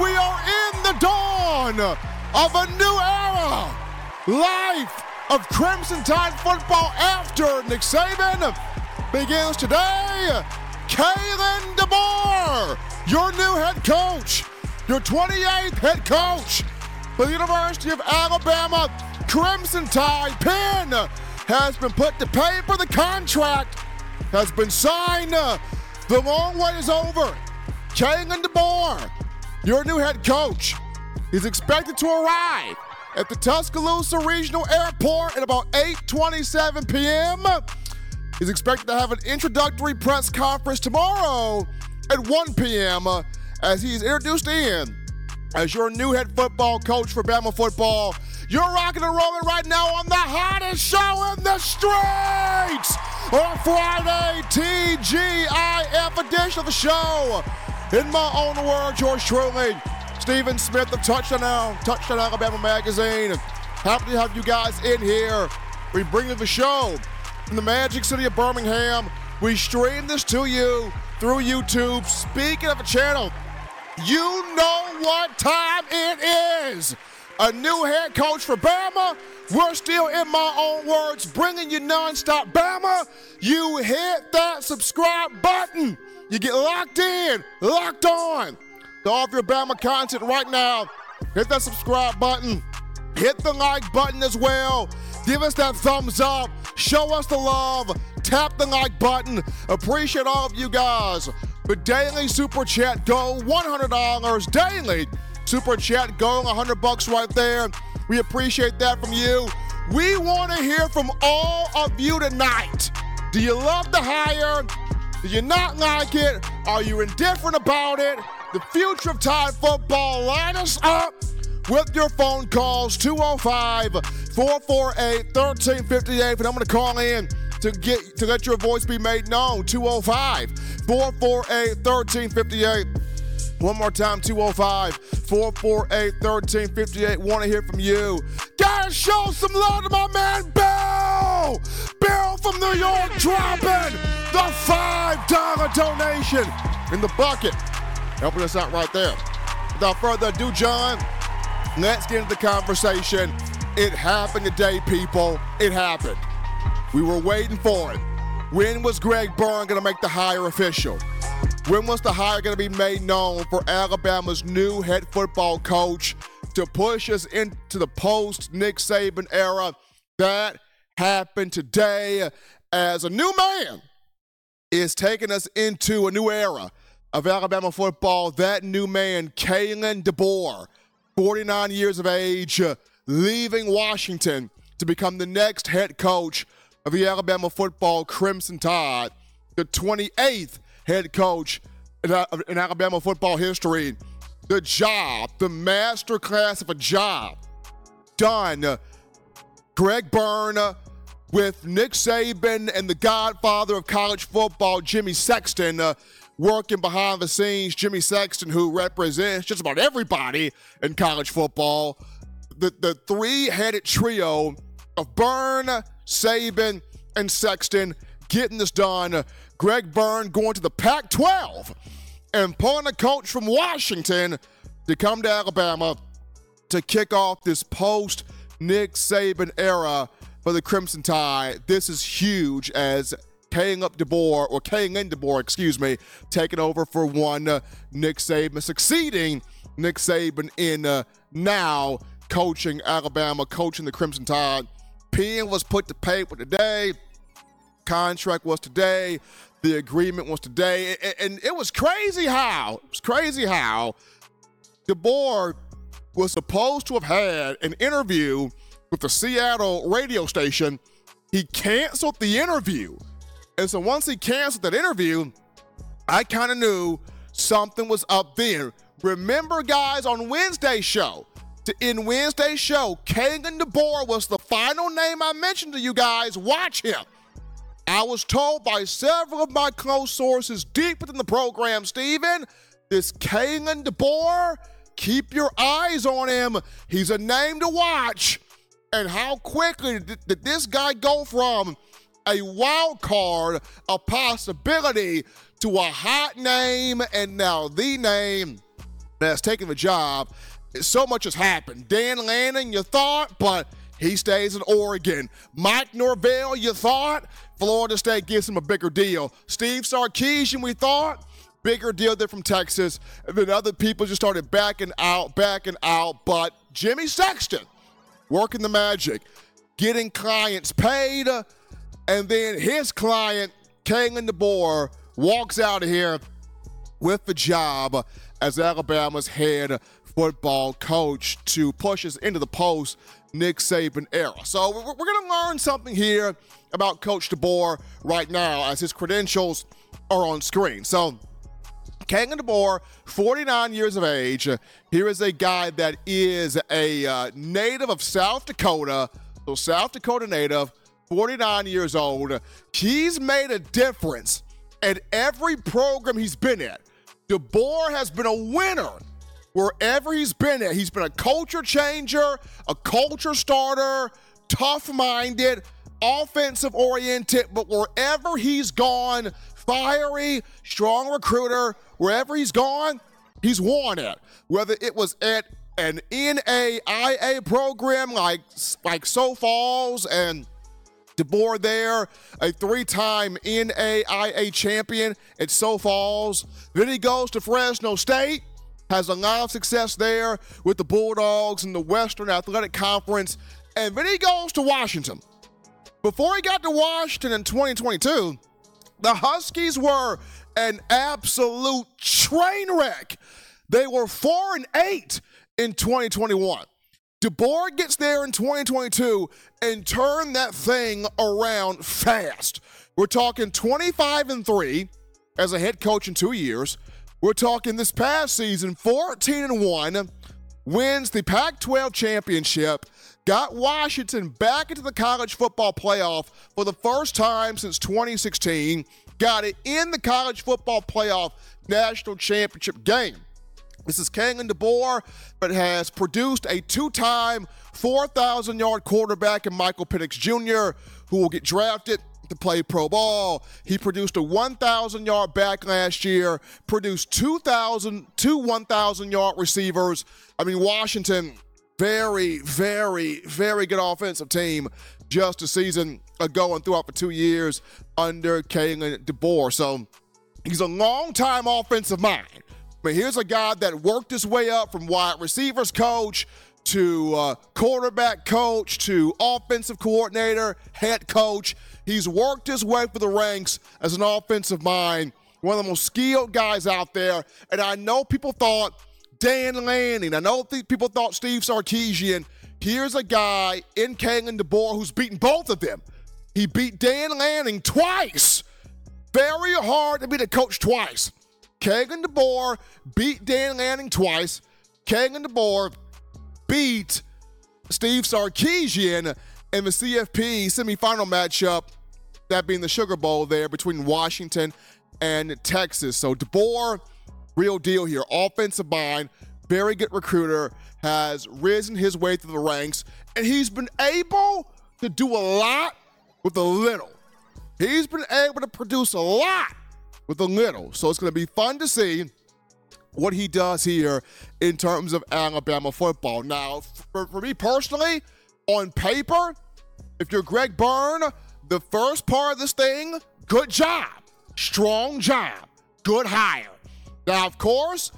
we are in the dawn of a new era. Life of Crimson Tide football after Nick Saban begins today. Kalen DeBoer, your new head coach, your 28th head coach for the University of Alabama Crimson Tide. Pen has been put to paper. The contract has been signed. The long wait is over. Kalen DeBoer, your new head coach, is expected to arrive at the Tuscaloosa Regional Airport at about 8:27 p.m. He's expected to have an introductory press conference tomorrow at 1 p.m. Uh, as he is introduced in as your new head football coach for Bama football. You're rocking and rolling right now on the hottest show in the streets on Friday, TGIF edition of the show. In my own words, George truly, Stephen Smith of Touchdown, Touchdown Alabama Magazine. Happy to have you guys in here. We bring you the show from the magic city of Birmingham. We stream this to you through YouTube. Speaking of a channel, you know what time it is. A new head coach for Bama. We're still, in my own words, bringing you nonstop Bama. You hit that subscribe button. You get locked in, locked on to all of your Bama content right now. Hit that subscribe button. Hit the like button as well. Give us that thumbs up. Show us the love. Tap the like button. Appreciate all of you guys. The daily super chat go $100 daily. Super chat going 100 bucks right there. We appreciate that from you. We want to hear from all of you tonight. Do you love the hire? Do you not like it? Are you indifferent about it? The future of Tide football. Line us up with your phone calls 205 448 1358. And I'm going to call in to get to let your voice be made known 205 448 1358. One more time 205 448 1358. Want to hear from you. Gotta show some love to my man Bill! Bill from New York dropping the $5 donation in the bucket. Helping us out right there. Without further ado, John, let's get into the conversation. It happened today, people. It happened. We were waiting for it. When was Greg Byrne going to make the hire official? When was the hire going to be made known for Alabama's new head football coach to push us into the post Nick Saban era? That happened today as a new man is taking us into a new era of Alabama football. That new man, Kalen DeBoer, 49 years of age, leaving Washington to become the next head coach of the Alabama football Crimson Tide, the 28th head coach in, uh, in Alabama football history. The job, the master class of a job done. Greg Byrne uh, with Nick Saban and the godfather of college football, Jimmy Sexton, uh, working behind the scenes. Jimmy Sexton, who represents just about everybody in college football. The, the three headed trio of Byrne, Saban, and Sexton getting this done. Greg Byrne going to the Pac 12 and pulling a coach from Washington to come to Alabama to kick off this post Nick Saban era for the Crimson Tide. This is huge as Kaying up DeBoer, or Kaying in DeBoer, excuse me, taking over for one uh, Nick Saban, succeeding Nick Saban in uh, now coaching Alabama, coaching the Crimson Tide. Pen was put to paper today. Contract was today. The agreement was today. And it was crazy how, it was crazy how DeBoer was supposed to have had an interview with the Seattle radio station. He canceled the interview. And so once he canceled that interview, I kind of knew something was up there. Remember, guys, on Wednesday's show, to in Wednesday's show, Kalen DeBoer was the final name I mentioned to you guys. Watch him. I was told by several of my close sources deep within the program, Steven, this Kalen DeBoer, keep your eyes on him. He's a name to watch. And how quickly did, did this guy go from a wild card, a possibility, to a hot name, and now the name that's taking the job, so much has happened. Dan Lanning, you thought, but he stays in Oregon. Mike Norvell, you thought, Florida State gives him a bigger deal. Steve Sarkisian, we thought, bigger deal than from Texas. And then other people just started backing out, backing out. But Jimmy Sexton, working the magic, getting clients paid, and then his client, Kalen DeBoer, walks out of here with the job as Alabama's head football coach to push us into the post Nick Saban era. So we're, we're going to learn something here about Coach DeBoer right now as his credentials are on screen. So Kalen DeBoer, 49 years of age. Here is a guy that is a uh, native of South Dakota. So South Dakota native, 49 years old. He's made a difference at every program he's been at. DeBoer has been a winner wherever he's been at. He's been a culture changer, a culture starter, tough minded, offensive oriented, but wherever he's gone, fiery, strong recruiter, wherever he's gone, he's won it. Whether it was at an NAIA program like like Sioux Falls and DeBoer there, a three-time NAIA champion at Sioux Falls. Then he goes to Fresno State, has a lot of success there with the Bulldogs in the Western Athletic Conference, and then he goes to Washington. Before he got to Washington in 2022, the Huskies were an absolute train wreck. They were four and eight in 2021. DeBoer gets there in 2022 and turn that thing around fast. We're talking 25 and 3 as a head coach in 2 years. We're talking this past season 14 and 1 wins the Pac-12 championship, got Washington back into the college football playoff for the first time since 2016, got it in the college football playoff national championship game. This is Kalen DeBoer, but has produced a two time 4,000 yard quarterback in Michael Penix Jr., who will get drafted to play pro ball. He produced a 1,000 yard back last year, produced 2,000, two 1,000 yard receivers. I mean, Washington, very, very, very good offensive team just a season ago and throughout for two years under Kalen DeBoer. So he's a long time offensive mind. But here's a guy that worked his way up from wide receivers coach to uh, quarterback coach to offensive coordinator, head coach. He's worked his way through the ranks as an offensive mind, one of the most skilled guys out there. And I know people thought Dan Lanning, I know people thought Steve Sarkisian. Here's a guy in Kalen DeBoer who's beaten both of them. He beat Dan Lanning twice. Very hard to beat a coach twice. Kagan DeBoer beat Dan Lanning twice. Kagan DeBoer beat Steve Sarkisian in the CFP semifinal matchup, that being the Sugar Bowl there between Washington and Texas. So DeBoer, real deal here. Offensive mind, very good recruiter, has risen his way through the ranks, and he's been able to do a lot with a little. He's been able to produce a lot with a little. So it's going to be fun to see what he does here in terms of Alabama football. Now, for, for me personally, on paper, if you're Greg Byrne, the first part of this thing, good job. Strong job. Good hire. Now, of course,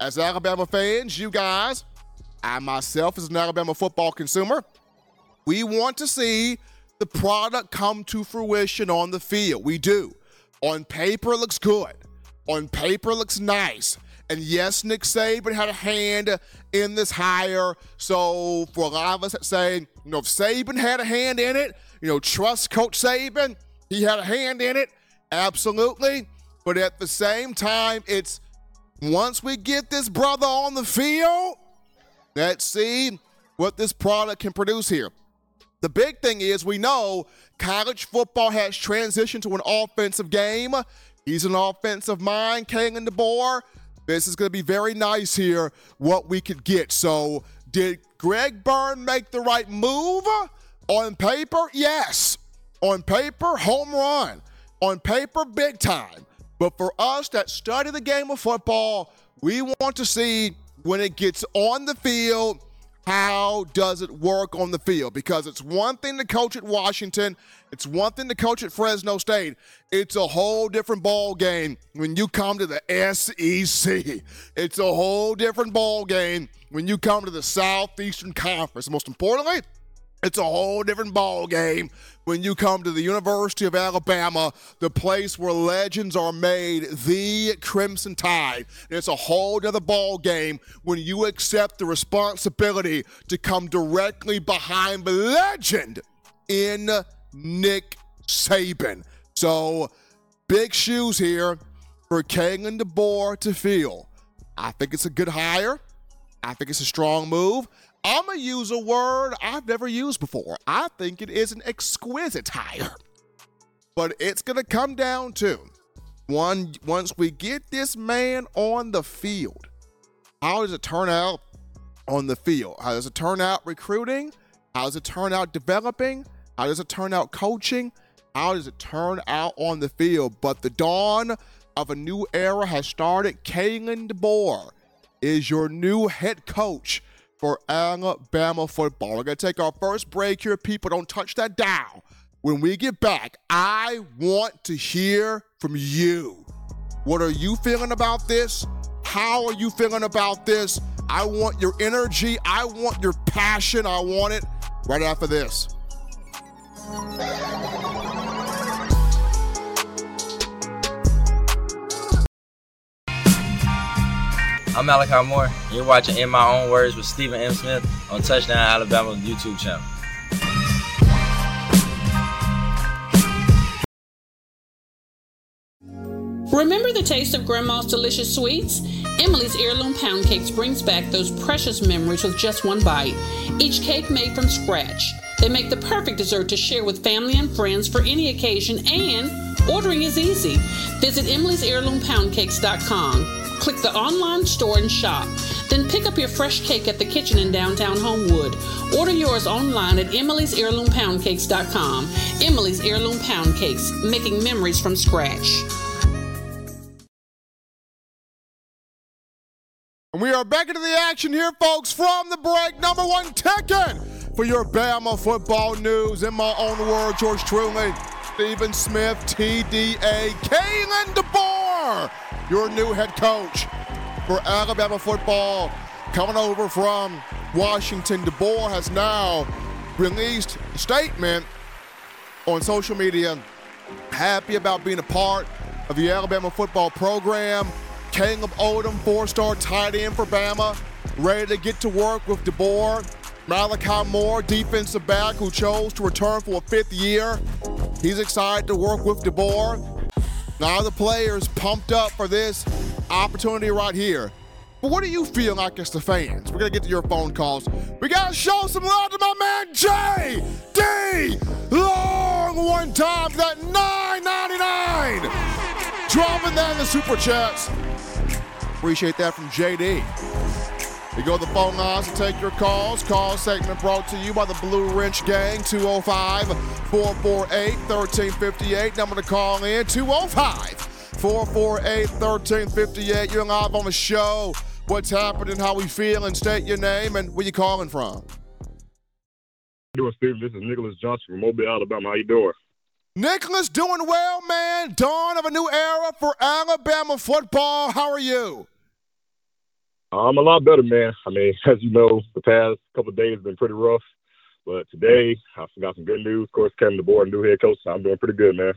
as Alabama fans, you guys, I myself as an Alabama football consumer, we want to see the product come to fruition on the field. We do. On paper, it looks good. On paper, looks nice. And yes, Nick Saban had a hand in this hire. So for a lot of us that say, you know, if Saban had a hand in it, you know, trust Coach Saban, he had a hand in it. Absolutely. But at the same time, it's once we get this brother on the field, let's see what this product can produce here. The big thing is we know college football has transitioned to an offensive game. He's an offensive mind, Kalen DeBoer. This is going to be very nice here, what we could get. So, did Greg Byrne make the right move? On paper, yes. On paper, home run. On paper, big time. But for us that study the game of football, We want to see when it gets on the field, how does it work on the field? Because it's one thing to coach at Washington, it's one thing to coach at Fresno State. It's a whole different ball game when you come to the SEC. It's a whole different ball game when you come to the Southeastern Conference. Most importantly, it's a whole different ball game when you come to the University of Alabama, the place where legends are made, the Crimson Tide. And it's a whole other ball game when you accept the responsibility to come directly behind the legend in Nick Saban. So, big shoes here for Kalen DeBoer to fill. I think it's a good hire. I think it's a strong move. I'm going to use a word I've never used before. I think it is an exquisite hire. But it's going to come down to one once we get this man on the field. How does it turn out on the field? How does it turn out recruiting? How does it turn out developing? How does it turn out coaching? How does it turn out on the field? But the dawn of a new era has started. Kalen DeBoer is your new head coach for Alabama football. We're going to take our first break here. People, don't touch that dial. When we get back, I want to hear from you. What are you feeling about this? How are you feeling about this? I want your energy. I want your passion. I want it right after this. I'm Malachi Moore. And you're watching In My Own Words with Stephen M. Smith on Touchdown Alabama YouTube channel. Remember the taste of Grandma's delicious sweets? Emily's Heirloom Pound Cakes brings back those precious memories with just one bite. Each cake made from scratch. They make the perfect dessert to share with family and friends for any occasion, and ordering is easy. Visit Emily's Heirloom Pound Cakes.com click the online store and shop. Then pick up your fresh cake at the kitchen in downtown Homewood. Order yours online at Emily's Cakes.com. Emily's Heirloom Pound Cakes, making memories from scratch. And we are back into the action here, folks, from the break. Number one Tekken for your Bama football news. In my own words, George Truly, Stephen Smith, TDA, Kalen DeBoer your new head coach for Alabama football, coming over from Washington. DeBoer has now released a statement on social media, happy about being a part of the Alabama football program. Caleb Odom, four-star tight end for Bama, ready to get to work with DeBoer. Malachi Moore, defensive back who chose to return for a fifth year. He's excited to work with DeBoer. Now the players pumped up for this opportunity right here. But what do you feel like as the fans? We're gonna get to your phone calls. We gotta show some love to my man J D Long one time for that 9.99. Dropping that in the super chats. Appreciate that from JD. We go to the phone lines to take your calls. Call segment brought to you by the Blue Wrench Gang, 205 448 1358. Number to call in 205 448 1358. You're live on the show. What's happening? How we feeling? State your name and where you calling from. doing, Steve? This is Nicholas Johnson from Mobile, Alabama. How you doing? Nicholas, doing well, man. Dawn of a new era for Alabama football. How are you? I'm a lot better, man. I mean, as you know, the past couple days have been pretty rough, but today I've got some good news. Of course, Kevin DeBoer, new head coach. So I'm doing pretty good, man.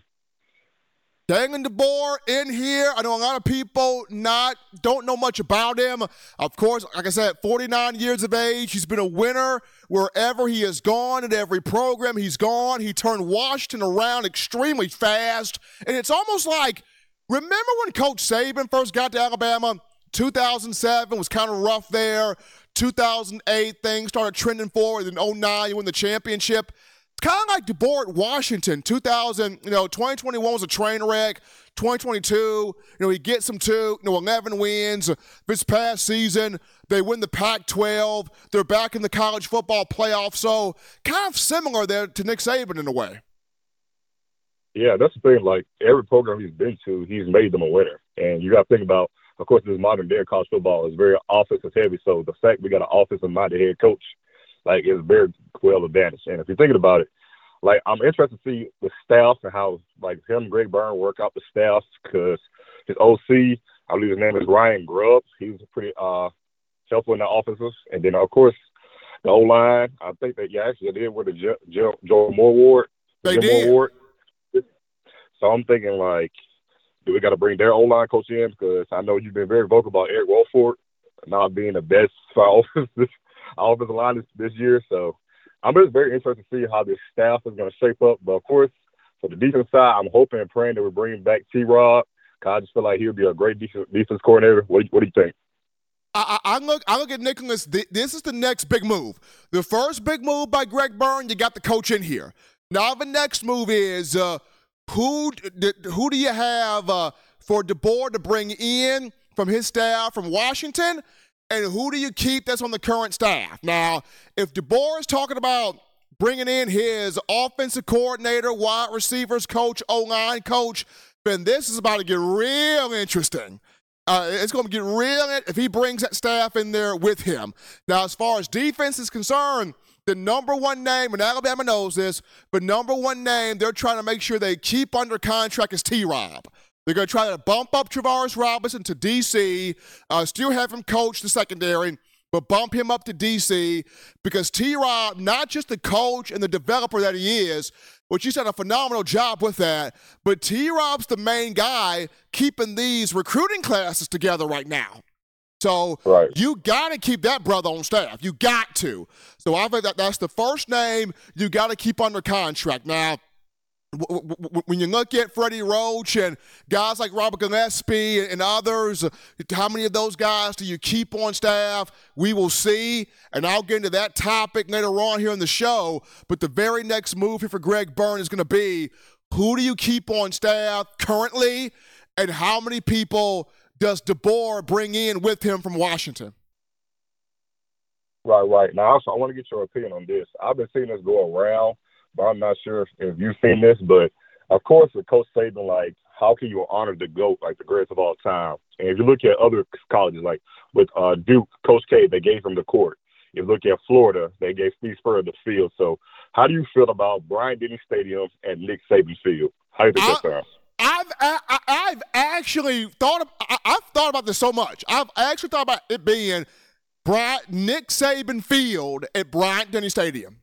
Kalen DeBoer in here. I know a lot of people not don't know much about him. Of course, like I said, 49 years of age. He's been a winner wherever he has gone in every program he's gone. He turned Washington around extremely fast, and it's almost like remember when Coach Saban first got to Alabama 2007 was kind of rough there. 2008, things started trending forward. In 09, you win the championship. It's kind of like DeBoer at Washington. 2000, you know, 2021 was a train wreck. 2022, you know, he gets them to, you know, 11 wins. This past season, they win the Pac 12. They're back in the college football playoff. So, kind of similar there to Nick Saban in a way. Yeah, that's the thing. Like, every program he's been to, he's made them a winner. And you got to think about of course, this modern day college football is very offensive heavy. So the fact we got an offensive minded head coach, like, is very well advantaged. And if you're thinking about it, like I'm interested to see the staff and how like him, Greg Byrne, work out the staff because his OC, I believe his name is Ryan Grubb. He's pretty uh helpful in the offenses, and then of course the O line. I think that yeah, actually they did with the Joe, Joe, Joe Moore Award. They did. Ward. So I'm thinking like, do we got to bring their O line coach in because I know you've been very vocal about Eric Wolford not being the best for offensive line this, this year. So I'm just very interested to see how this staff is going to shape up. But of course, for the defense side, I'm hoping and praying that we bring back T. Rob. I just feel like he'll be a great defense, defense coordinator. What, what do you think? I, I, look. I look at Nicholas. This is the next big move. The first big move by Greg Byrne. You got the coach in here. Now the next move is uh, who who do you have uh, for DeBoer to bring in from his staff from Washington? and who do you keep that's on the current staff? Now, if DeBoer is talking about bringing in his offensive coordinator, wide receivers coach, O line coach, then this is about to get real interesting. Uh, it's going to get real if he brings that staff in there with him. Now, as far as defense is concerned, the number one name, and Alabama knows this, but number one name they're trying to make sure they keep under contract is T Rob. They're going to try to bump up Travaris Robinson to DC, uh, still have him coach the secondary, but bump him up to DC because T Rob, not just the coach and the developer that he is, which he's done a phenomenal job with that, but T Rob's the main guy keeping these recruiting classes together right now. So right. you got to keep that brother on staff. You got to. So I think that that's the first name you got to keep under contract. Now, when you look at Freddie Roach and guys like Robert Gillespie and others, how many of those guys do you keep on staff? We will see, and I'll get into that topic later on here in the show. But the very next move here for Greg Byrne is going to be who do you keep on staff currently, and how many people does DeBoer bring in with him from Washington? Right, right. Now, also, I want to get your opinion on this. I've been seeing this go around but I'm not sure if, if you've seen this. But of course, with Coach Saban, like, how can you honor the GOAT, like the greatest of all time? And if you look at other colleges, like with uh, Duke, Coach K, they gave him the court. If you look at Florida, they gave Steve Spurrier the field. So, how do you feel about Bryant Denny Stadium and Nick Saban Field? How do you think I, that sounds? I've I, have actually thought of, I, have thought about this so much. I've actually thought about it being Nick Saban Field at Bryant Denny Stadium.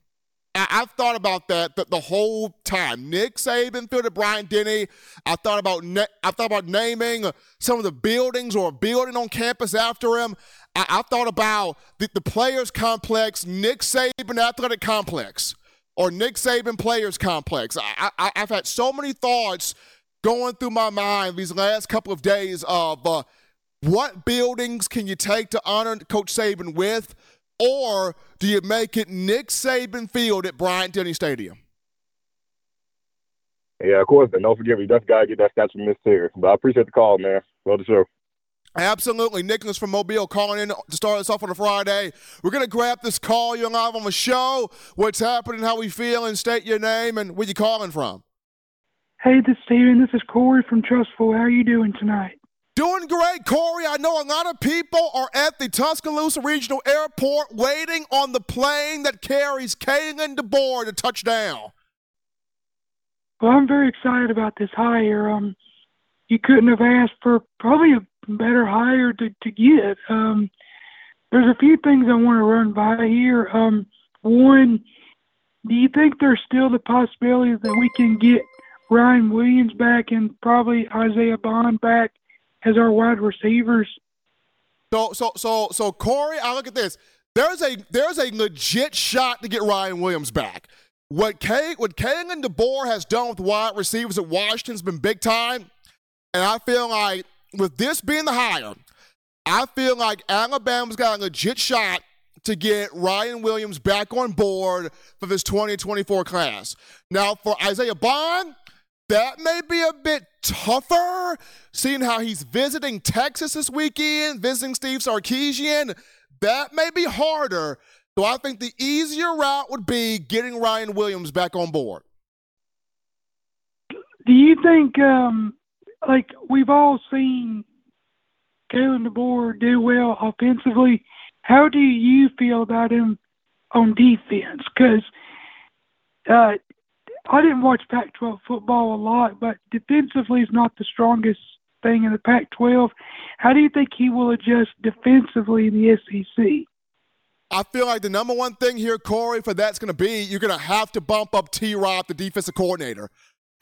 I, have thought about that the, the, whole time. Nick Saban, Field at Bryant Denny. I thought about I thought about naming some of the buildings or a building on campus after him. I, I thought about the, the Players Complex, Nick Saban Athletic Complex, or Nick Saban Players Complex. I, I, I've had so many thoughts going through my mind these last couple of days of uh, what buildings can you take to honor Coach Saban with or do you make it Nick Saban Field at Bryant Denny Stadium? Yeah, of course. And don't forget, we just got to get that statue Miss Tigger. But I appreciate the call, man. Love the show. Absolutely. Nicholas from Mobile calling in to start us off on a Friday. We're going to grab this call. You're live on the show. What's happening, how we feel, and state your name and where you calling from. Hey, this is Steven. This is Corey from Trussville. How are you doing tonight? Doing great, Corey. I know a lot of people are at the Tuscaloosa Regional Airport waiting on the plane that carries Kalen DeBoer to touchdown. Well, I'm very excited about this hire. Um, you couldn't have asked for probably a better hire to, to get. Um, there's a few things I want to run by here. Um, one, do you think there's still the possibility that we can get Ryan Williams back and probably Isaiah Bond back as our wide receivers. So so so so Corey, I look at this. There's a there's a legit shot to get Ryan Williams back. What K what Kalen DeBoer has done with wide receivers at Washington's been big time. And I feel like with this being the hire, I feel like Alabama's got a legit shot to get Ryan Williams back on board for this 2024 class. Now, for Isaiah Bond, that may be a bit tougher, seeing how he's visiting Texas this weekend, visiting Steve Sarkisian. That may be harder. So I think the easier route would be getting Ryan Williams back on board. Do you think, um, like we've all seen Kalen DeBoer do well offensively. How do you feel about him on defense? Because uh, I didn't watch Pac-12 football a lot, but defensively is not the strongest thing in the Pac-12. How do you think he will adjust defensively in the SEC? I feel like the number one thing here, Corey, for that's going to be you're going to have to bump up T. Rob, the defensive coordinator.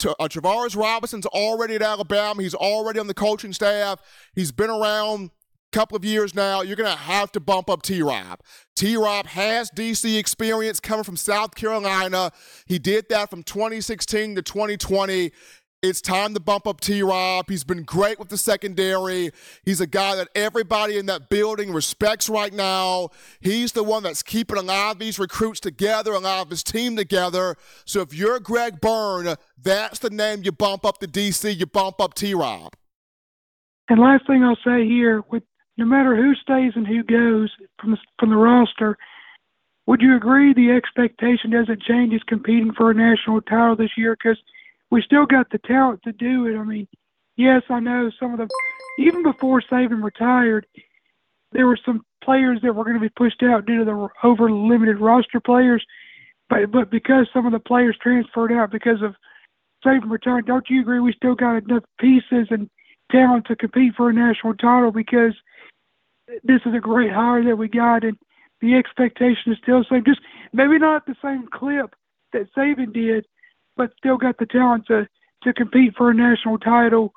Uh, Travaris Robinson's already at Alabama. He's already on the coaching staff. He's been around couple of years now. You're going to have to bump up T. Rob. T. Rob has DC experience coming from South Carolina. He did that from 2016 to 2020. It's time to bump up T Rob. He's been great with the secondary. He's a guy that everybody in that building respects right now. He's the one that's keeping a lot of these recruits together, a lot of his team together. So if you're Greg Byrne, that's the name you bump up the DC, you bump up T Rob. And last thing I'll say here, with no matter who stays and who goes from the, from the roster, would you agree the expectation doesn't change? Is competing for a national title this year because – we still got the talent to do it. I mean, yes, I know some of the even before Saban retired, there were some players that were going to be pushed out due to the over limited roster players. But but because some of the players transferred out because of Saban retiring, don't you agree we still got enough pieces and talent to compete for a national title because this is a great hire that we got and the expectation is still the same. Just maybe not the same clip that Saban did, but still got the talent to to compete for a national title,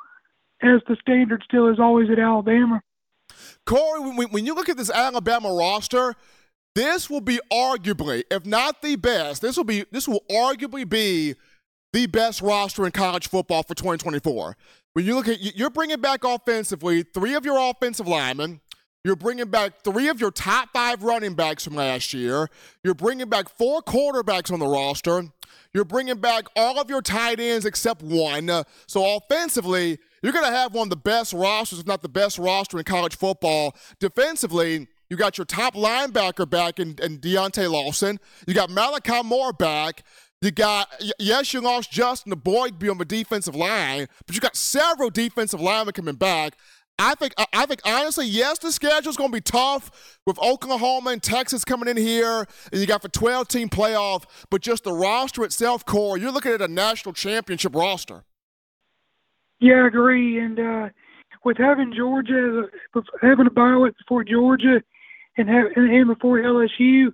as the standard still is always at Alabama. Corey, when, when you look at this Alabama roster, this will be arguably, if not the best, this will be this will arguably be the best roster in college football for 2024. When you look at you're bringing back offensively three of your offensive linemen, you're bringing back three of your top five running backs from last year. You're bringing back four quarterbacks on the roster. You're bringing back all of your tight ends except one. so offensively, you're going to have one of the best rosters, if not the best roster in college football. Defensively, you got your top linebacker back in, in Deontae Lawson. You got Malachi Moore back. You got, yes, you lost Justin Eboigbe on the defensive line, but you got several defensive linemen coming back. I think I think honestly, yes, the schedule's going to be tough with Oklahoma and Texas coming in here, and you got the 12 team playoff. But just the roster itself, core, you're looking at a national championship roster. Yeah, I agree. And uh, with having Georgia, having a ballot before Georgia, and have, and before LSU,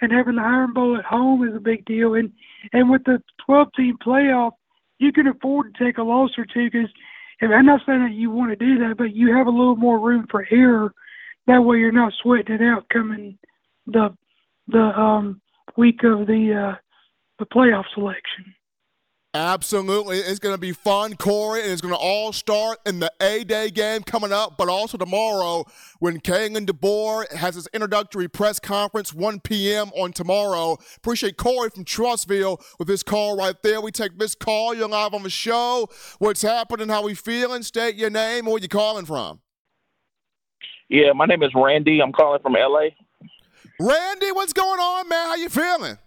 and having the Iron Bowl at home is a big deal. And and with the 12 team playoff, you can afford to take a loss or two because I'm not saying that you want to do that, but you have a little more room for error. That way, you're not sweating it out coming the the um, week of the uh, the playoff selection. Absolutely. It's going to be fun, Corey, and it's going to all start in the A Day game coming up, but also tomorrow when Kalen DeBoer has his introductory press conference, 1 p.m. on tomorrow. Appreciate Corey from Trussville with this call right there. We take this call. You're live on the show. What's happening? How we feeling? State your name. Where you calling from? Yeah, my name is Randy. I'm calling from L.A. Randy, what's going on, man? How you feeling?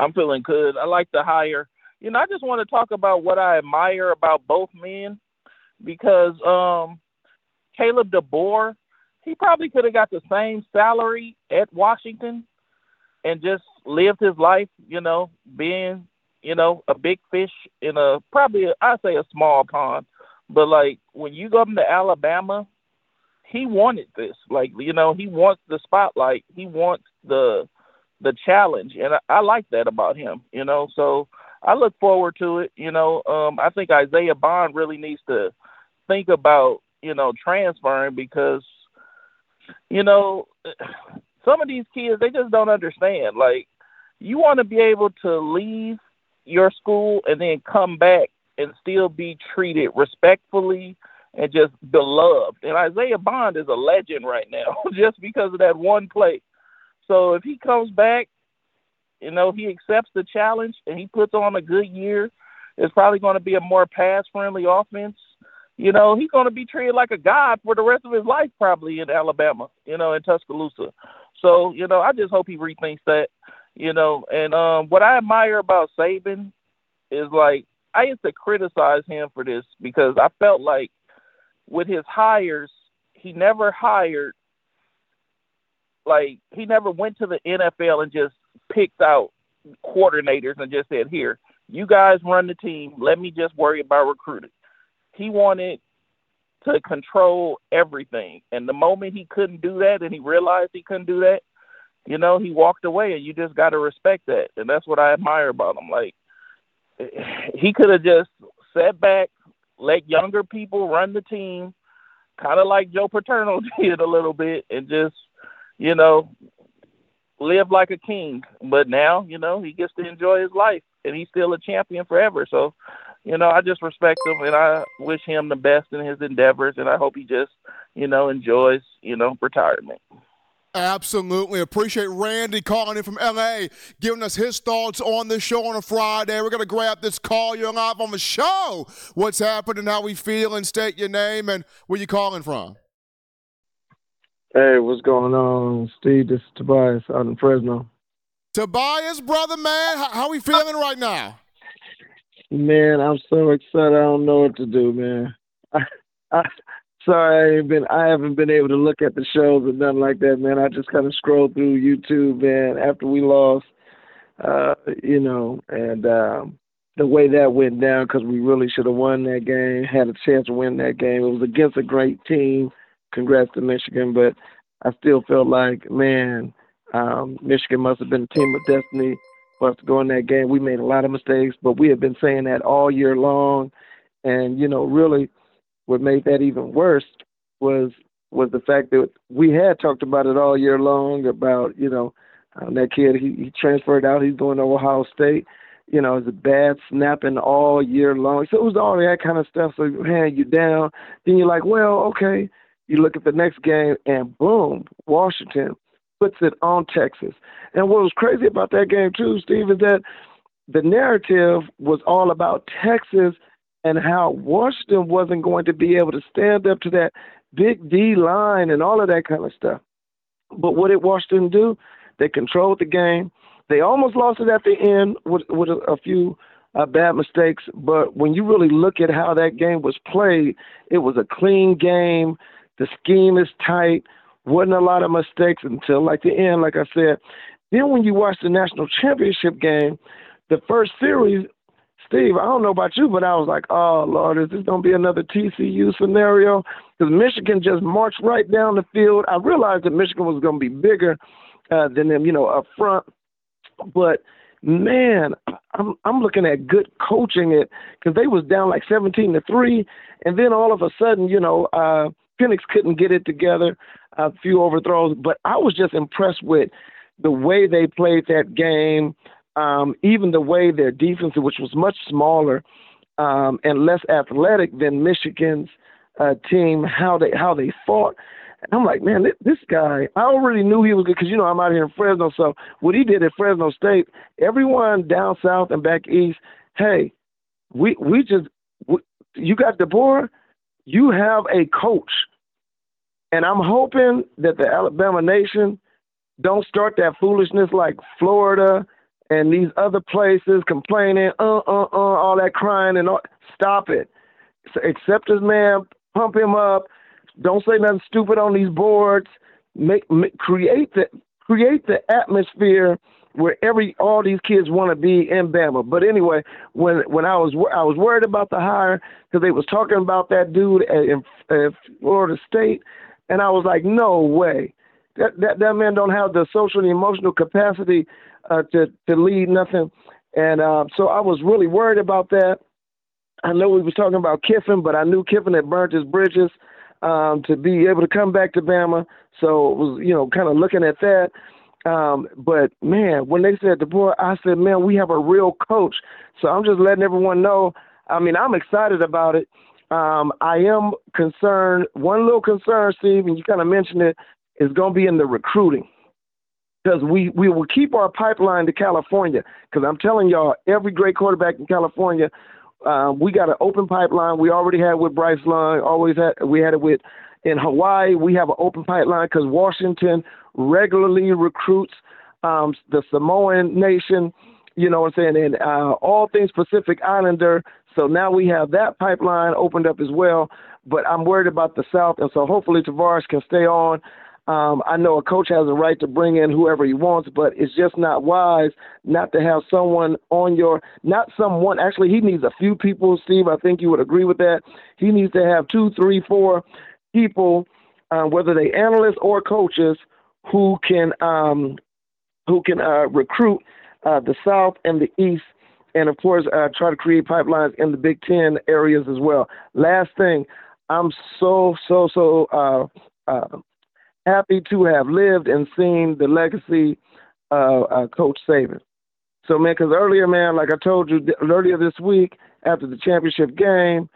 I'm feeling good. I like the hire you know, I just want to talk about what I admire about both men because um, Caleb DeBoer, he probably could have got the same salary at Washington and just lived his life, you know, being, you know, a big fish in a probably I say a small pond. But like when you go to Alabama, he wanted this. Like, you know, he wants the spotlight. He wants the the challenge. And I, I like that about him, you know. So I look forward to it. You know, um, I think Isaiah Bond really needs to think about you know transferring because you know some of these kids they just don't understand. Like you want to be able to leave your school and then come back and still be treated respectfully and just beloved. And Isaiah Bond is a legend right now just because of that one play. So if he comes back you know, he accepts the challenge and he puts on a good year. It's probably going to be a more pass friendly offense. You know, he's going to be treated like a god for the rest of his life, probably in Alabama, you know, in Tuscaloosa. So, you know, I just hope he rethinks that, you know. And um, what I admire about Saban is like, I used to criticize him for this because I felt like with his hires, he never hired like he never went to the NFL and just picked out coordinators and just said, "Here, you guys run the team. Let me just worry about recruiting." He wanted to control everything, and the moment he couldn't do that, and he realized he couldn't do that, you know, he walked away, and you just got to respect that, and that's what I admire about him. Like he could have just sat back, let younger people run the team, kind of like Joe Paterno did a little bit, and just you know, live like a king. But now, you know, he gets to enjoy his life and he's still a champion forever. So, you know, I just respect him and I wish him the best in his endeavors and I hope he just, you know, enjoys, you know, retirement. Absolutely. Appreciate Randy calling in from LA, giving us his thoughts on the show on a Friday. We're going to grab this call. You're live on the show. What's happening, how we feel, and state your name and where you calling from. Hey, what's going on, Steve? This is Tobias out in Fresno. Tobias, brother, man, how, how we feeling right now? Man, I'm so excited. I don't know what to do, man. I, I, sorry, I ain't been. I haven't been able to look at the shows and nothing like that, man. I just kind of scrolled through YouTube, man. After we lost, uh, you know, and um, the way that went down, because we really should have won that game, had a chance to win that game. It was against a great team congrats to Michigan, but I still felt like, man, um, Michigan must have been a team of destiny for us to go in that game. We made a lot of mistakes, but we have been saying that all year long. And, you know, really what made that even worse was was the fact that we had talked about it all year long about, you know, um, that kid, he, he transferred out, he's going to Ohio State. You know, it's a bad snapping all year long. So it was all that kind of stuff. So hand you down. Then you're like, well, okay, you look at the next game, and boom, Washington puts it on Texas. And what was crazy about that game, too, Steve, is that the narrative was all about Texas and how Washington wasn't going to be able to stand up to that big D line and all of that kind of stuff. But what did Washington do? They controlled the game. They almost lost it at the end with, with a, a few uh, bad mistakes. But when you really look at how that game was played, it was a clean game. The scheme is tight. Wasn't a lot of mistakes until like the end, like I said. Then when you watch the national championship game, the first series, Steve, I don't know about you, but I was like, oh Lord, is this gonna be another TCU scenario? Because Michigan just marched right down the field. I realized that Michigan was gonna be bigger uh, than them, you know, up front, but man, I'm I'm looking at good coaching it because they was down like 17 to three, and then all of a sudden, you know, uh, Penix couldn't get it together, a few overthrows, but I was just impressed with the way they played that game, um, even the way their defense, which was much smaller um, and less athletic than Michigan's uh, team, how they how they fought. And I'm like, man, this guy, I already knew he was good because, you know, I'm out here in Fresno. So what he did at Fresno State, everyone down south and back east, hey, we we just, we, you got DeBoer, you have a coach. And I'm hoping that the Alabama nation don't start that foolishness like Florida and these other places complaining, uh, uh, uh, all that crying and all. Stop it. So accept his man, pump him up. Don't say nothing stupid on these boards. Make, make create the create the atmosphere where every all these kids want to be in Bama. But anyway, when when I was I was worried about the hire because they was talking about that dude at, in, Florida State, and I was like, no way, that that that man don't have the social and emotional capacity uh, to to lead nothing, and uh, so I was really worried about that. I know we was talking about Kiffin, but I knew Kiffin had burnt his bridges um, to be able to come back to Bama. So it was, you know, kind of looking at that. Um, but man, when they said DeBoer, I said, man, we have a real coach. So I'm just letting everyone know. I mean, I'm excited about it. Um, I am concerned. One little concern, Steve, and you kind of mentioned it, is going to be in the recruiting because we we will keep our pipeline to California. Because I'm telling y'all, every great quarterback in California, um, we got an open pipeline. We already had with Bryce Young. Always had we had it with in Hawaii. We have an open pipeline because Washington regularly recruits um, the Samoan nation, you know what I'm saying, and uh, all things Pacific Islander. So now we have that pipeline opened up as well. but I'm worried about the South, and so hopefully Travaris can stay on. Um, I know a coach has a right to bring in whoever he wants, but it's just not wise not to have someone on your, not someone, actually, he needs a few people, Steve. I think you would agree with that. He needs to have two, three, four people, uh, whether they analysts or coaches, who can um, who can uh, recruit uh, the South and the East, and of course, uh, try to create pipelines in the Big Ten areas as well. Last thing, I'm so, so, so uh, uh, happy to have lived and seen the legacy of uh, Coach Saban. So, man, because earlier, man, like I told you earlier this week after the championship game,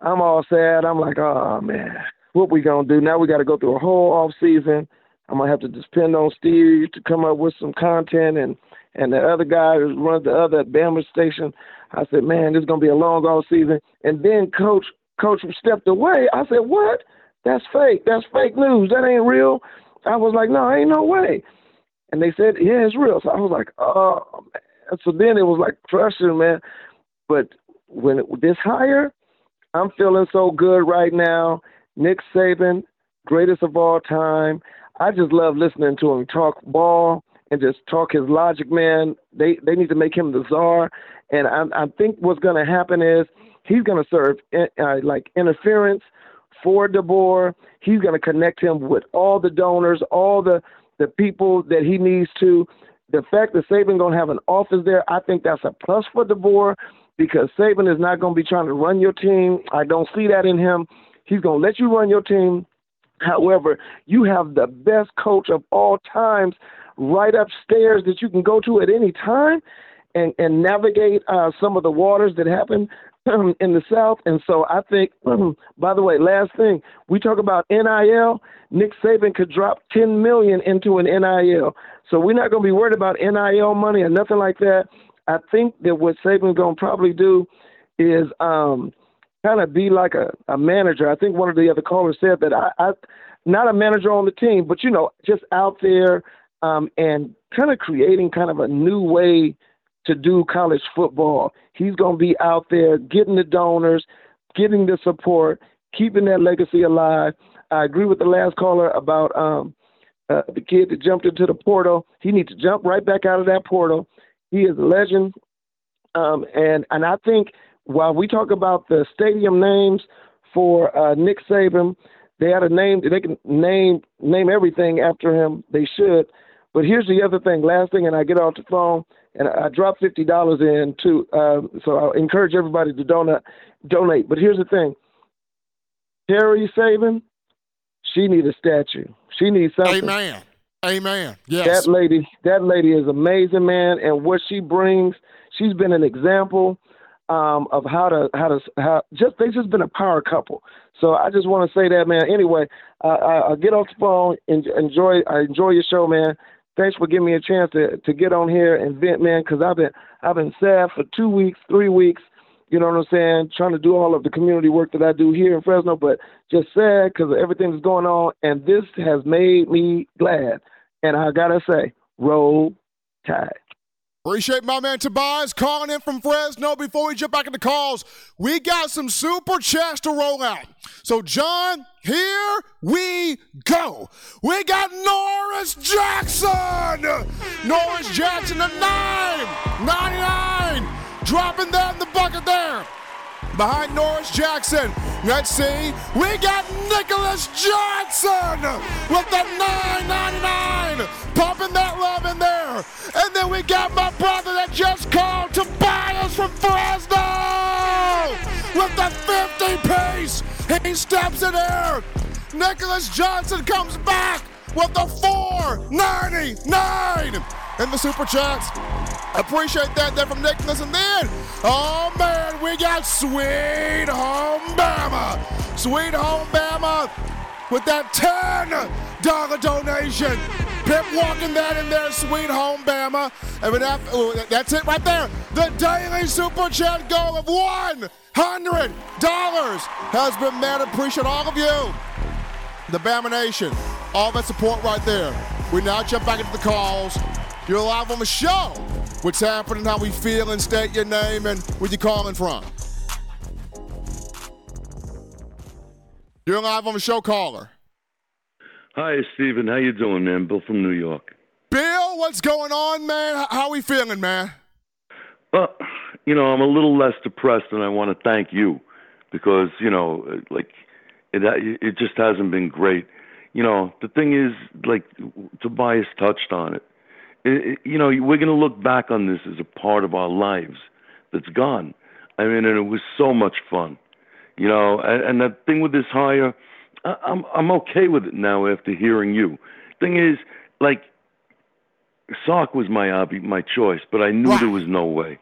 I'm all sad. I'm like, oh, man, what we to do? Now we got to go through a whole off season. I'm to have to depend on Steve to come up with some content and, and the other guy who runs the other Bama station. I said, man, this is to be a long off season. And then Coach Coach stepped away. I said, what? That's fake. That's fake news. That ain't real. I was like, no, ain't no way. And they said, yeah, it's real. So I was like, oh, man. So then it was like pressure, man. But when it, this hire, I'm feeling so good right now. Nick Saban, greatest of all time. I just love listening to him talk ball and just talk his logic, man. They they need to make him the czar. And I, I think what's going to happen is he's going to serve uh, like interference for DeBoer. He's going to connect him with all the donors, all the the people that he needs to. The fact that Saban going to have an office there, I think that's a plus for DeBoer because Saban is not going to be trying to run your team. I don't see that in him. He's going to let you run your team. However, you have the best coach of all times right upstairs that you can go to at any time and, and navigate uh, some of the waters that happen in the South. And so I think, by the way, last thing, we talk about NIL. Nick Saban could drop 10 million into an NIL. So we're not going to be worried about NIL money or nothing like that. I think that what Saban's going to probably do is um, kind of be like a, a manager. I think one of the other callers said that I, I not a manager on the team, but you know, just out there um, and kind of creating kind of a new way to do college football. He's going to be out there getting the donors, getting the support, keeping that legacy alive. I agree with the last caller about um, uh, the kid that jumped into the portal. He needs to jump right back out of that portal. He is a legend. Um, and, and I think while we talk about the stadium names for uh, Nick Saban, they had a name. They can name name everything after him. They should. But here's the other thing. Last thing, and I get off the phone and I drop fifty dollars in too. Um, so I encourage everybody to donate. Donate. But here's the thing: Terry Saban, she needs a statue. She needs something. Amen. Amen. Yes. That lady, that lady is amazing, man, and what she brings. She's been an example um, of how to how to how just they've just been a power couple. So I just want to say that, man. Anyway, I, I'll get off the phone and enjoy. I enjoy your show, man thanks for giving me a chance to, to get on here and vent, man, because I've been I've been sad for two weeks, three weeks. You know what I'm saying? Trying to do all of the community work that I do here in Fresno, but just sad because everything going on. And this has made me glad. And I gotta say, roll tide. Appreciate my man Tobias calling in from Fresno. Before we jump back into calls, we got some super chats to roll out. So, John, here we go. We got Norris Jackson. Norris Jackson at 9, 99. Dropping that in the bucket there behind Norris Jackson. Let's see. We got Nicholas Johnson with the 999. Pumping that love in there. And then we got my brother that just called Tobias from Fresno with the 50 piece. He steps in there. Nicholas Johnson comes back with the 499 in the super chats. Appreciate that there from Nicholas. And then, oh man, we got Sweet Home Bama. Sweet Home Bama with that $10 donation. Pip walking that in there, Sweet Home Bama. And that, that's it right there. The daily super chat goal of $100 has been met. Appreciate all of you. The Bama Nation. All that support right there. We now jump back into the calls. You're live on the show. What's happening, how we feel, and state your name and where you calling from. You're live on the show, caller. Hi, Steven. How you doing, man? Bill from New York. Bill, what's going on, man? How we feeling, man? Well, you know, I'm a little less depressed, and I want to thank you because you know, like it it just hasn't been great. You know, the thing is, like Tobias touched on it. it, it you know, we're going to look back on this as a part of our lives that's gone. I mean, and it was so much fun. You know, and, and the thing with this hire, I, I'm I'm okay with it now after hearing you. Thing is, like, Sark was my my choice, but I knew there was no way.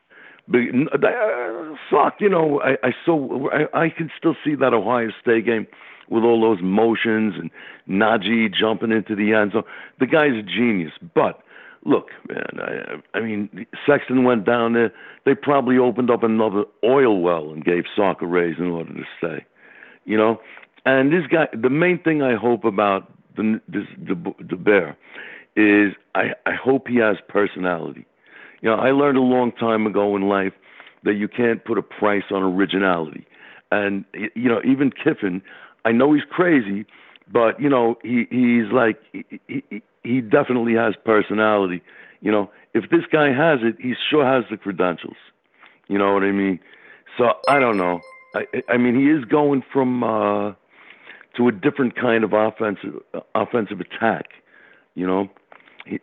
But uh, Sark, you know, I, I so I, I can still see that Ohio State game with all those motions and Najee jumping into the end zone. The guy's a genius, but look, man, I, I mean, Sexton went down there. They probably opened up another oil well and gave Sark a raise in order to stay. You know, and this guy, the main thing I hope about the this, the the bear is I I hope he has personality. You know, I learned a long time ago in life that you can't put a price on originality. And you know, even Kiffin, I know he's crazy, but you know, he he's like he, he he definitely has personality. You know, if this guy has it, he sure has the credentials. You know what I mean? So I don't know. I I mean, he is going from uh to a different kind of offensive offensive attack. You know, he,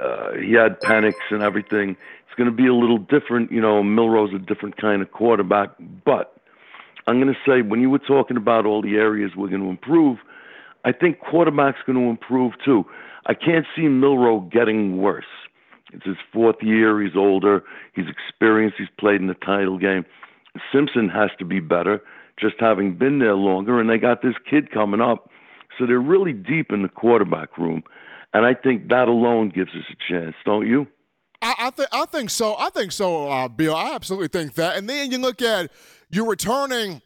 uh, he had Penix and everything. It's going to be a little different. You know, Milroe's a different kind of quarterback, but I'm going to say when you were talking about all the areas we're going to improve, I think quarterback's going to improve too. I can't see Milroe getting worse. It's his fourth year. He's older. He's experienced. He's played in the title game. Simpson has to be better, just having been there longer. And they got this kid coming up, so they're really deep in the quarterback room. And I think that alone gives us a chance, don't you? I, I think I think so. I think so, uh, Bill. I absolutely think that. And then you look at you returning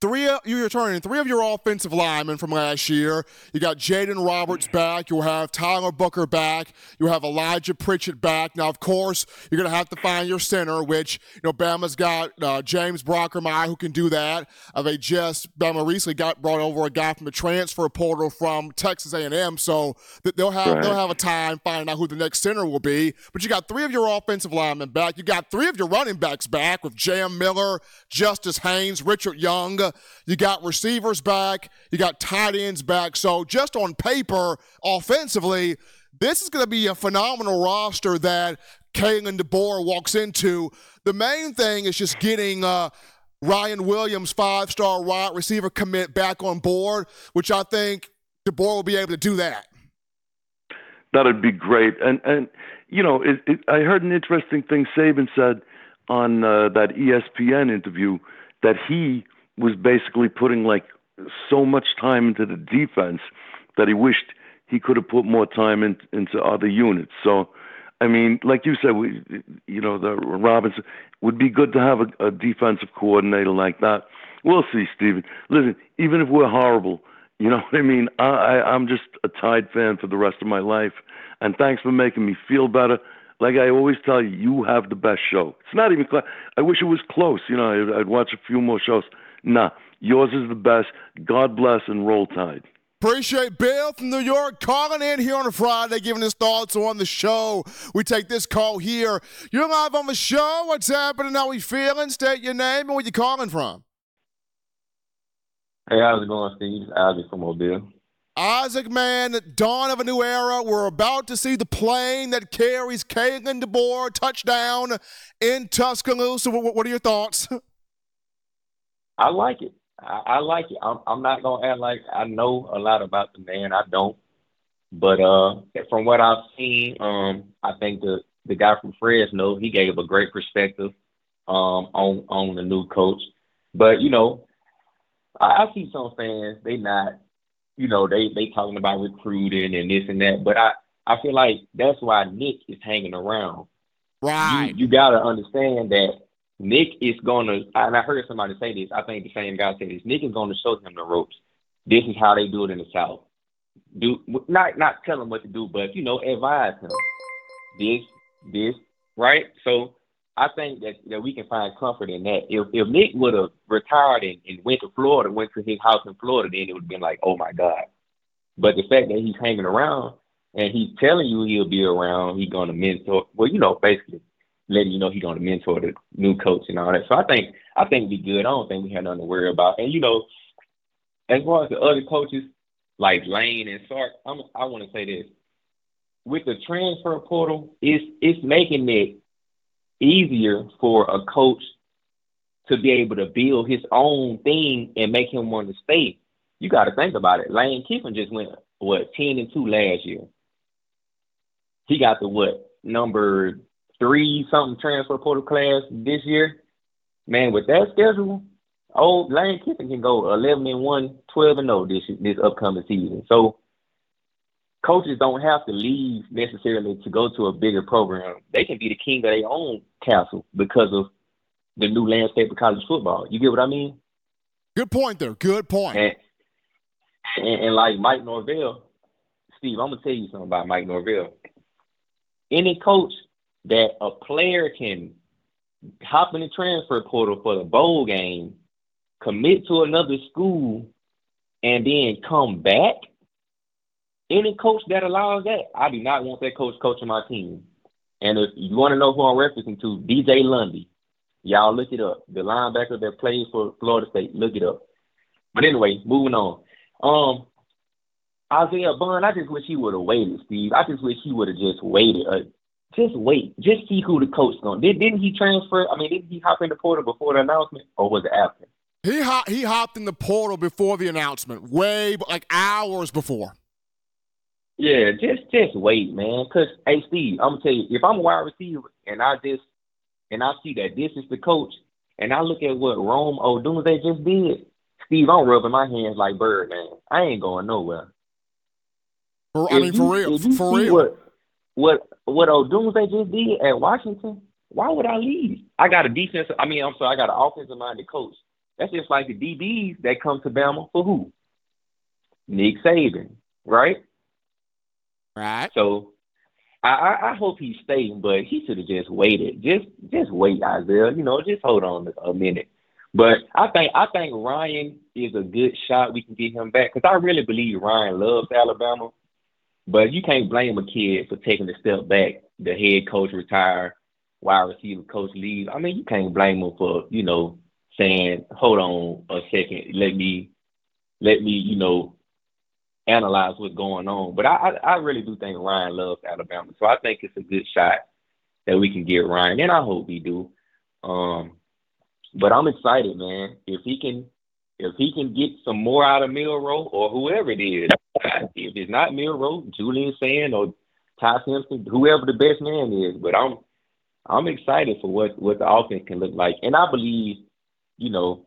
Three, you're returning three of your offensive linemen from last year. You got Jaeden Roberts back. You'll have Tyler Booker back. You'll have Elijah Pritchett back. Now, of course, you're going to have to find your center, which, you know, Bama's got uh, James Brockermeyer who can do that. Uh, they just, Bama recently got brought over a guy from the transfer portal from Texas A&M, so they'll have, right. they'll have a time finding out who the next center will be. But you got three of your offensive linemen back. You got three of your running backs back with Jam Miller, Justice Haynes, Richard Young. You got receivers back. You got tight ends back. So just on paper, offensively, this is going to be a phenomenal roster that Kalen DeBoer walks into. The main thing is just getting uh, Ryan Williams, five-star wide receiver commit back on board, which I think DeBoer will be able to do that. That'd be great. And and you know, it, it, I heard an interesting thing Saban said on uh, that ESPN interview that he was basically putting like so much time into the defense that he wished he could have put more time in, into other units. So, I mean, like you said, we, you know, the Robinson would be good to have a, a defensive coordinator like that. We'll see, Steven. Listen, even if we're horrible, you know what I mean. I, I I'm just a Tide fan for the rest of my life, and thanks for making me feel better. Like I always tell you, you have the best show. It's not even. Close. I wish it was close. You know, I'd, I'd watch a few more shows. Nah, yours is the best. God bless and roll tide. Appreciate Bill from New York calling in here on a Friday, giving his thoughts on the show. We take this call here. You're live on the show. What's happening? How are we feeling? State your name and where you calling from. Hey, how's it going, Steve? Isaac from Mobile. Isaac, man, dawn of a new era. We're about to see the plane that carries Kalen DeBoer touchdown in Tuscaloosa. What are your thoughts? I like it. I, I like it. I'm, I'm not gonna act like I know a lot about the man. I don't. But uh, from what I've seen, um, I think the the guy from Fresno he gave a great perspective um, on on the new coach. But you know, I, I see some fans they not, you know, they they talking about recruiting and this and that. But I I feel like that's why Nick is hanging around. Right. You, you got to understand that Nick is to, and I heard somebody say this. I think the same guy said this. Nick is to show him the ropes. This is how they do it in the South. Do not not tell him what to do, but you know, advise him. This, this, right? So I think that, that we can find comfort in that. If if Nick would have retired and, and went to Florida, went to his house in Florida, then it would have been like, oh my God. But the fact that he's hanging around and he's telling you he'll be around, he's gonna mentor well, you know, basically letting you know he's gonna mentor the new coach and all that. So I think I think we good. I don't think we have nothing to worry about. And you know, as far as the other coaches like Lane and Sark, I'm, I want to say this: with the transfer portal, it's it's making it easier for a coach to be able to build his own thing and make him want to stay. You got to think about it. Lane Kiffin just went what ten and two last year. He got the what number three something transfer portal class this year. Man, with that schedule, old Lane Kiffin can go eleven and one, 12 and 0 this this upcoming season. So coaches don't have to leave necessarily to go to a bigger program. They can be the king of their own castle because of the new landscape of college football. You get what I mean? Good point there. Good point. And, and, and like Mike Norvell, Steve, I'm gonna tell you something about Mike Norvell. Any coach that a player can hop in the transfer portal for the bowl game, commit to another school, and then come back any coach that allows that, I do not want that coach coaching my team. And if you want to know who I'm referencing to, DJ Lundy. Y'all look it up. The linebacker that plays for Florida State. Look it up. But anyway, moving on. Um, Isaiah Bond, I just wish he would have waited, Steve. I just wish he would have just waited. Just wait. Just see who the coach going. Did, didn't he transfer? I mean, didn't he hop in the portal before the announcement, or was it after? He hop, he hopped in the portal before the announcement, way like hours before. Yeah, just just wait, man. Cause hey, Steve, I'm gonna tell you, if I'm a wide receiver and I just and I see that this is the coach, and I look at what Rome Odunze just did, Steve, I'm rubbing my hands like bird, man. I ain't going nowhere. For, I mean, for real, for real. What what what Odunze just did at Washington? Why would I leave? I got a defense. I mean, I'm sorry, I got an offensive minded coach. That's just like the DBs that come to Bama for who? Nick Saban, right? Right. So I, I, hope he's staying, but he should have just waited. Just just wait, Isaiah. You know, just hold on a minute. But I think I think Ryan is a good shot. We can get him back because I really believe Ryan loves Alabama. But you can't blame a kid for taking a step back. The head coach retire, wide receiver coach leaves. I mean, you can't blame him for you know saying, "Hold on a second, let me, let me, you know, analyze what's going on. But I, I, I really do think Ryan loves Alabama, so I think it's a good shot that we can get Ryan, and I hope we do. Um, but I'm excited, man. If he can, if he can get some more out of Milroe or whoever it is, if it's not Milroe, Julian Sayin or Ty Simpson, whoever the best man is. But I'm, I'm excited for what what the offense can look like, and I believe, you know,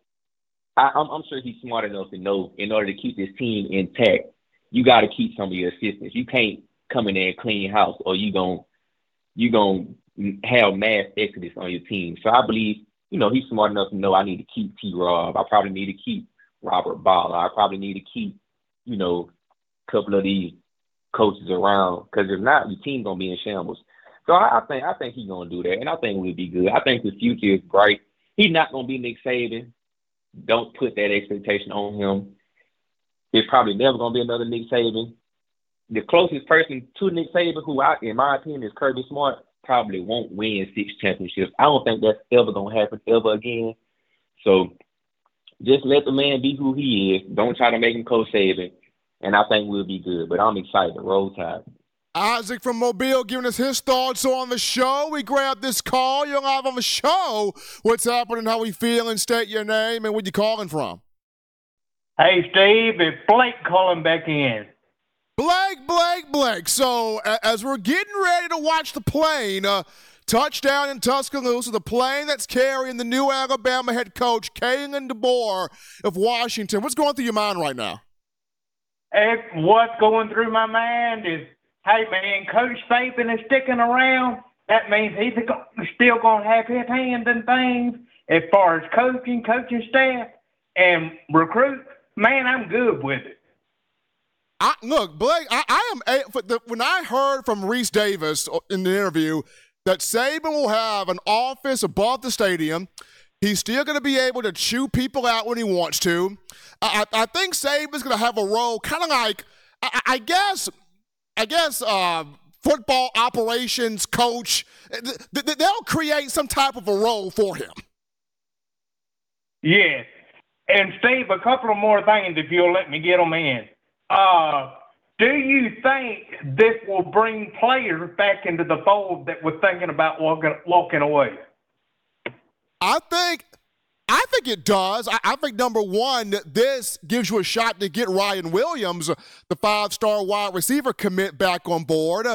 I, I'm, I'm sure he's smart enough to know in order to keep this team intact you got to keep some of your assistants. You can't come in there and clean house, or you gon' you gon' have mass exodus on your team. So I believe, you know, he's smart enough to know I need to keep T. Rob. I probably need to keep Robert Bala. I probably need to keep, you know, couple of these coaches around because if not, your team's gonna be in shambles. So I, I think I think he's gonna do that, and I think we'll be good. I think the future is bright. He's not gonna be Nick Saban. Don't put that expectation on him. There's probably never to be another Nick Saban. The closest person to Nick Saban, who I, in my opinion, is Kirby Smart, probably won't win six championships. I don't think that's ever to happen ever again. So just let the man be who he is. Don't try to make him Coach Saban, and I think we'll be good. But I'm excited. Roll Tide. Isaac from Mobile giving us his thoughts So on the show. We grabbed this call. You're live on the show. What's happening? How we feeling? State your name and where you calling from. Hey, Steve, it's Blake calling back in. Blake, Blake, Blake. So, as we're getting ready to watch the plane, uh, touchdown in Tuscaloosa, the plane that's carrying the new Alabama head coach, Kalen DeBoer of Washington. What's going through your mind right now? If what's going through my mind is, hey, man, Coach Saban is sticking around. That means he's still going to have his hand in things as far as coaching, coaching staff, and recruit man, I'm good with it. I, look, Blake, I, I am. The, when I heard from Rece Davis in the interview, that Saban will have an office above the stadium. He's still going to be able to chew people out when he wants to. I, I think Saban's going to have a role, kind of like, I, I, guess, I guess, uh, football operations coach. They'll create some type of a role for him. Yeah, And Steve, a couple of more things, if you'll let me get them in. Uh, do you think this will bring players back into the fold that were thinking about walking, walking away? I think I think it does. I, I, think number one, this gives you a shot to get Ryan Williams, the five-star wide receiver commit, back on board.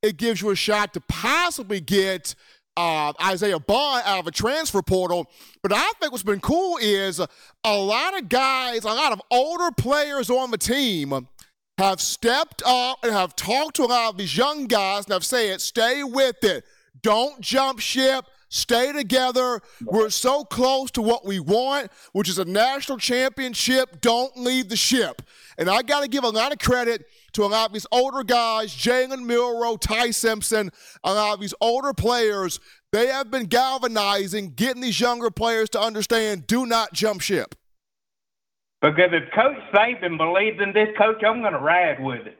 It gives you a shot to possibly get uh, Isaiah Bond out of a transfer portal. But I think what's been cool is a lot of guys, a lot of older players on the team have stepped up and have talked to a lot of these young guys and have said, stay with it. Don't jump ship. Stay together. We're so close to what we want, which is a national championship. Don't leave the ship. And I got to give a lot of credit to a lot of these older guys, Jalen Milroe, Ty Simpson, a lot of these older players. They have been galvanizing, getting these younger players to understand do not jump ship. Because if Coach Saban believes in this coach, I'm going to ride with it.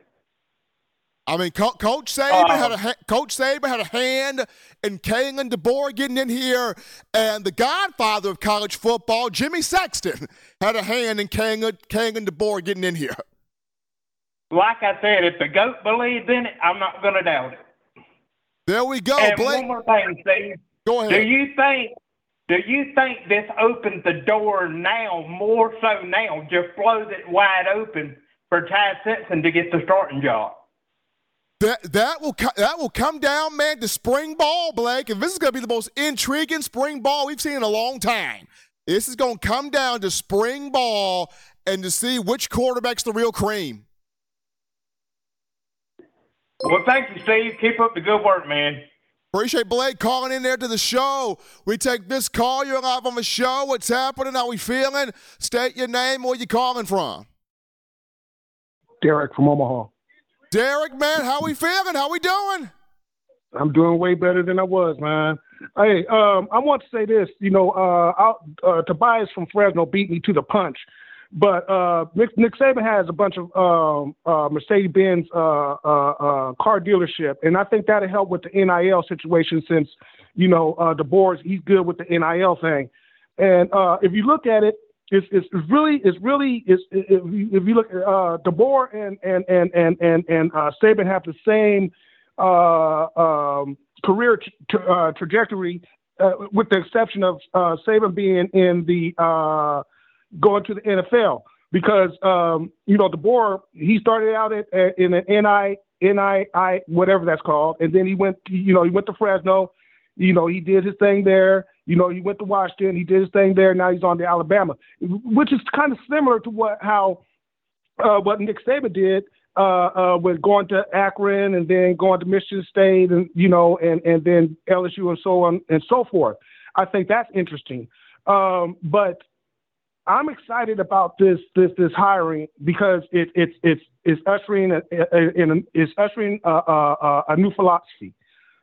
I mean, Co- Coach Saban uh, had a ha- Coach Saban had a hand in Kalen DeBoer getting in here, and the Godfather of college football, Jimmy Sexton, had a hand in Kalen, Kalen DeBoer getting in here. Like I said, if the goat believes in it, I'm not going to doubt it. There we go, and Blake. One more thing, Steve. Go ahead. Do you think? Do you think this opens the door now, more so now, just blows it wide open for Ty Simpson to get the starting job? That that will that will come down, man, to spring ball, Blake. And this is going to be the most intriguing spring ball we've seen in a long time. This is going to come down to spring ball and to see which quarterback's the real cream. Well, thank you, Steve. Keep up the good work, man. Appreciate Blake calling in there to the show. We take this call. You're live on the show. What's happening? How we feeling? State your name. Where you calling from? Derek from Omaha. Derek, man, how we feeling? How we doing? I'm doing way better than I was, man. Hey, um, I want to say this. You know, uh, uh, Tobias from Fresno beat me to the punch, but uh, Nick, Nick Saban has a bunch of um, uh, Mercedes-Benz uh, uh, car dealership, and I think that'll help with the NIL situation since you know uh, DeBoer he's good with the NIL thing. And if you look at it, it's, it's really it's really it's, if you, if you look at uh, DeBoer and and and and and and uh, Saban have the same uh, um, career tra- uh, trajectory, uh, with the exception of uh, Saban being in the uh, going to the NFL because um, you know DeBoer he started out at, at in an NI NII whatever that's called, and then he went you know he went to Fresno, you know he did his thing there you know, he went to Washington, he did his thing there. Now he's on to Alabama, which is kind of similar to what how uh, what Nick Saban did uh, uh, with going to Akron and then going to Michigan State and you know and and then LSU and so on and so forth. I think that's interesting, um, but I'm excited about this this this hiring because it, it's it's it's ushering a, a, a, a it's ushering a, new philosophy.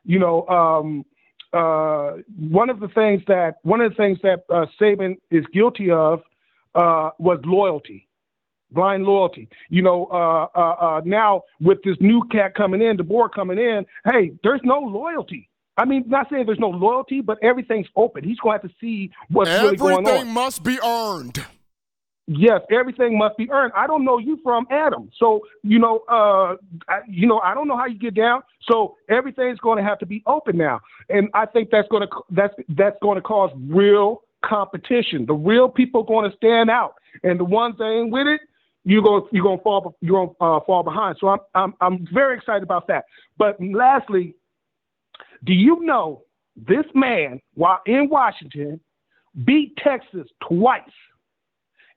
You know, um, uh, one of the things that one of the things that uh, Saban is guilty of uh, was loyalty, blind loyalty. You know, uh, uh, uh, now with this new cat coming in, DeBoer coming in, hey, there's no loyalty. I mean, not saying there's no loyalty, but everything's open. He's going to have to see what's Everything really going on. Everything must be earned. Yes, everything must be earned. I don't know you from Adam, so you know, uh, I, you know, I don't know how you get down. So everything's going to have to be open now, and I think that's going to that's that's going to cause real competition. The real people going to stand out, and the ones that ain't with it, you go you're going to fall you're going to uh, fall behind. So I'm I'm I'm very excited about that. But lastly, do you know this man while in Washington beat Texas twice?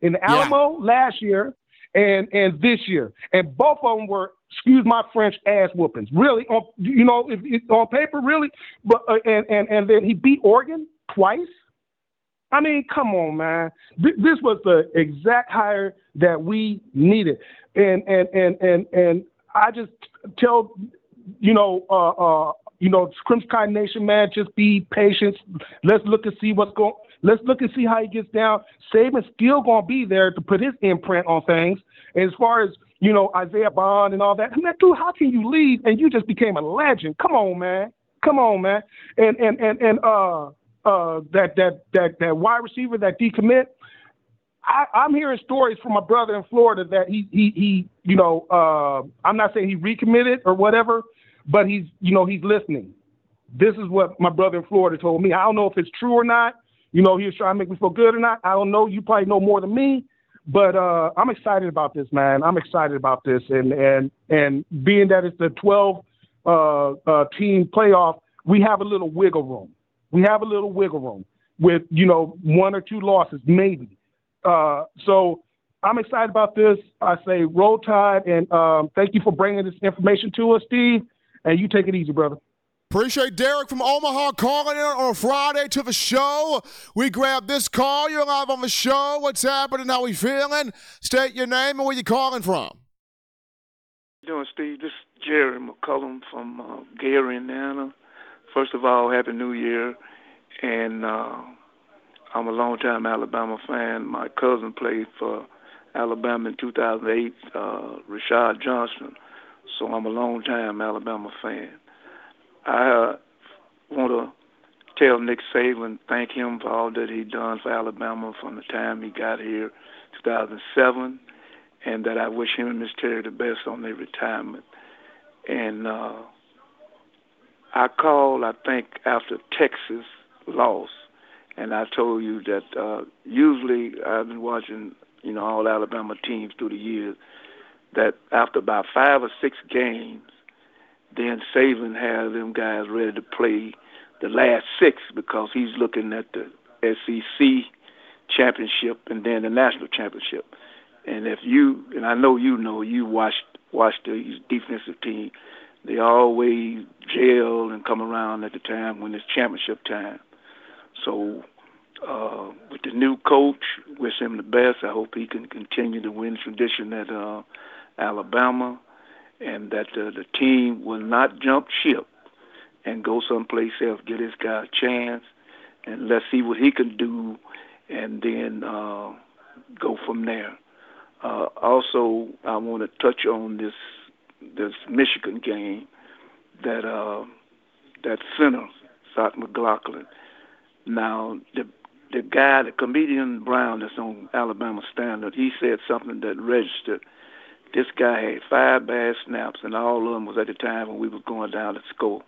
In the Alamo yeah. last year and and this year, and both of them were excuse my French ass whoopings. Really, on you know, if, if on paper, really, but uh, and and and then he beat Oregon twice. I mean, come on, man. This was the exact hire that we needed, and and and and and I just tell you know uh, uh, you know, Crimson Nation, man, just be patient. Let's look and see what's going. Let's look and see how he gets down. Saban's still gonna be there to put his imprint on things. And as far as you know, Isaiah Bond and all that, I mean, dude, how can you leave and you just became a legend? Come on, man. Come on, man. And and and and uh uh that that that that wide receiver that decommit. I, I'm hearing stories from my brother in Florida that he he he you know uh I'm not saying he recommitted or whatever, but he's you know he's listening. This is what my brother in Florida told me. I don't know if it's true or not. You know, he was trying to make me feel good or not. I don't know. You probably know more than me. But uh, I'm excited about this, man. I'm excited about this, and and and being that it's the 12 uh, uh, team playoff, we have a little wiggle room. We have a little wiggle room with you know one or two losses, maybe. Uh, so I'm excited about this. I say roll tide, and um, thank you for bringing this information to us, Steve. And you take it easy, brother. Appreciate Derek from Omaha calling in on Friday to the show. We grab this call. You're live on the show. What's happening? How we feeling? State your name and where you calling from. How you doing, Steve? This is Jerry McCullum from uh, Gary, Indiana. First of all, Happy New Year. And uh, I'm a longtime Alabama fan. My cousin played for Alabama in 2008, uh, Rashad Johnson. So I'm a longtime Alabama fan. I uh, want to tell Nick Saban, thank him for all that he done for Alabama from the time he got here, 2007, and that I wish him and Miss Terry the best on their retirement. And uh, I called, I think, after Texas lost, and I told you that uh, usually I've been watching, you know, all Alabama teams through the years, that after about five or six games, then Saban has them guys ready to play the last six because he's looking at the SEC championship and then the national championship. And if you and I know you know you watched watched the defensive team, they always gel and come around at the time when it's championship time. So uh, with the new coach, wish him the best. I hope he can continue to win tradition at uh, Alabama and that uh, the team will not jump ship and go someplace else, get this guy a chance, and let's see what he can do, and then uh, go from there. Uh, also, I want to touch on this this Michigan game that uh, that center, Seth McLaughlin. Now, the the guy, the comedian Brown that's on Alabama Standard, he said something that registered this guy had five bad snaps, and all of them was at the time when we was going down to school.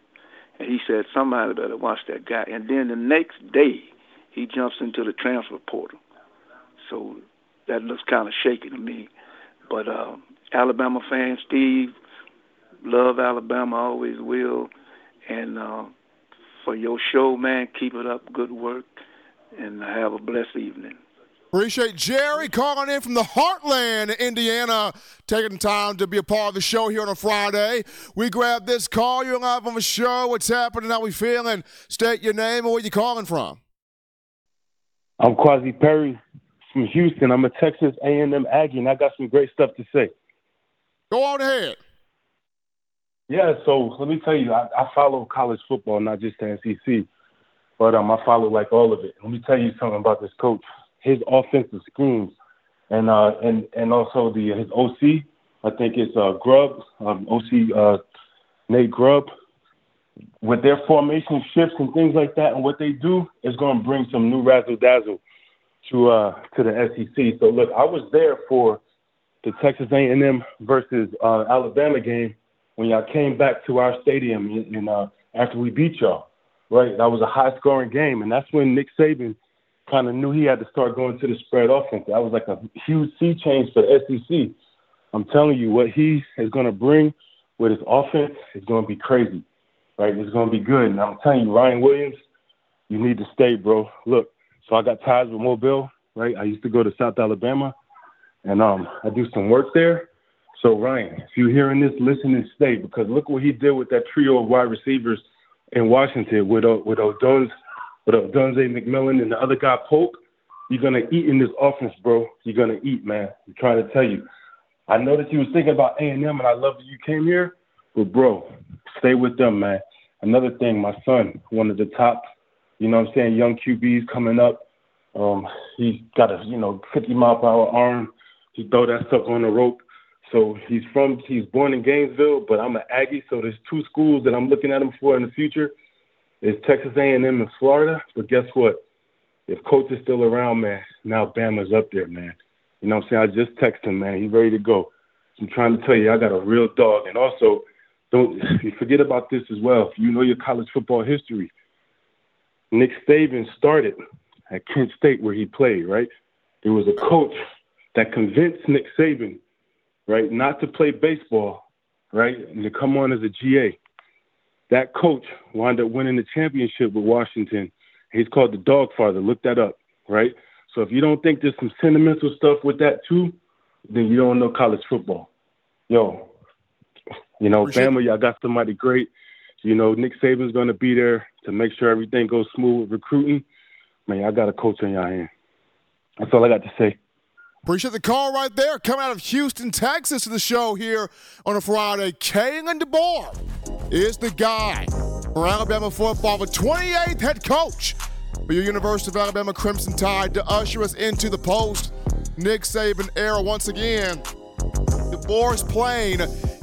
And he said, somebody better watch that guy. And then the next day, he jumps into the transfer portal. So that looks kind of shaky to me. But uh, Alabama fan Steve, love Alabama, always will. And uh, for your show, man, keep it up. Good work. And have a blessed evening. Appreciate Jerry calling in from the heartland, Indiana, taking time to be a part of the show here on a Friday. We grab this call. You're live on the show. What's happening? How we feeling? State your name and where you calling from. I'm Quasi Perry from Houston. I'm a Texas A&M Aggie, and I got some great stuff to say. Go on ahead. Yeah, so let me tell you, I, I follow college football, not just the SEC, but um, I follow like all of it. Let me tell you something about this coach his offensive schemes, and uh, and and also the his OC. I think it's uh, Grubb, um, OC uh, Nate Grubb. With their formation shifts and things like that, and what they do is going to bring some new razzle dazzle to uh, to the SEC. So look, I was there for the Texas A&M versus uh, Alabama game when y'all came back to our stadium in, uh, after we beat y'all. Right, that was a high scoring game, and that's when Nick Saban kind of knew he had to start going to the spread offense. That was like a huge sea change for the SEC. I'm telling you, what he is going to bring with his offense is going to be crazy, right? It's going to be good. And I'm telling you, Ryan Williams, you need to stay, bro. Look, so I got ties with Mobile, right? I used to go to South Alabama, and um, I do some work there. So Ryan, if you're hearing this, listen and stay because look what he did with that trio of wide receivers in Washington with uh, with Odunze but uh, Dunze McMillan and the other guy Polk, you're gonna eat in this offense, bro. You're gonna eat, man. I'm trying to tell you. I know that you was thinking about A and M, and I love that you came here, but bro, stay with them, man. another thing, my son, one of the top, you know what I'm saying, young QBs coming up. Um, he's got a, you know, 50 mile per hour arm. He throw that stuff on the rope. So he's from, he's born in Gainesville, but I'm an Aggie. So there's two schools that I'm looking at him for in the future. It's Texas A&M in Florida. But guess what? If coach is still around, man, now Bama's up there, man. You know what I'm saying? I just texted him, man. He's ready to go. I'm trying to tell you, I got a real dog. And also, don't forget about this as well. You know your college football history. Nick Saban started at Kent State where he played, right? There was a coach that convinced Nick Saban, right, not to play baseball, right, and to come on as a GA. That coach wound up winning the championship with Washington. He's called the Dawgfather. Look that up, right? So if you don't think there's some sentimental stuff with that too, then you don't know college football. Yo, you know, Appreciate Bama, y'all got somebody great. You know, Nick Saban's going to be there to make sure everything goes smooth with recruiting. Man, I got a coach in y'all hand. That's all I got to say. Appreciate the call right there. Coming out of Houston, Texas to the show here on a Friday. Kalen DeBoer is the guy for Alabama football, the 28th head coach for your University of Alabama Crimson Tide to usher us into the post Nick Saban era once again. DeBoer's plane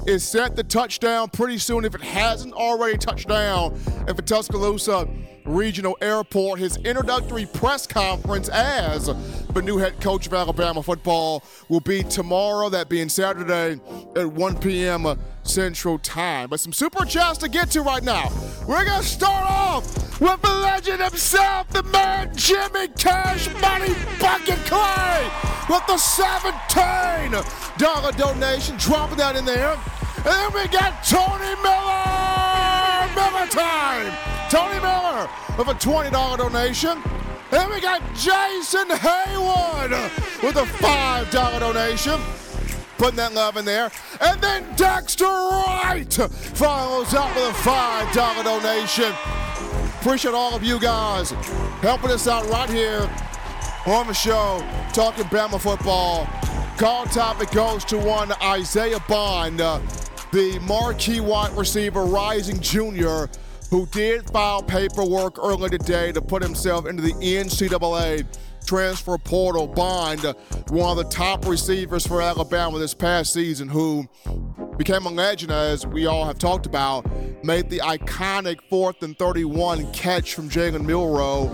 is set to touchdown pretty soon if it hasn't already touched down at the Tuscaloosa Regional Airport. His introductory press conference as the new head coach of Alabama football will be tomorrow, that being Saturday at 1 p.m. Central Time. But some super chats to get to right now. We're going to start off with the legend himself, the man Jimmy Cash Money Bucket Clay with the 17 dollar donation, dropping that in there. And then we got Tony Miller, Miller time. Tony Miller with a $20 donation. And we got Jason Haywood with a $5 donation. Putting that love in there. And then Dexter Wright follows up with a $5 donation. Appreciate all of you guys helping us out right here on the show, talking Bama football. Call topic goes to one Isaiah Bond, uh, the marquee wide receiver, rising junior, who did file paperwork earlier today to put himself into the NCAA transfer portal. Bond, one of the top receivers for Alabama this past season, who became a legend, as we all have talked about, made the iconic fourth and 31 catch from Jalen Milroe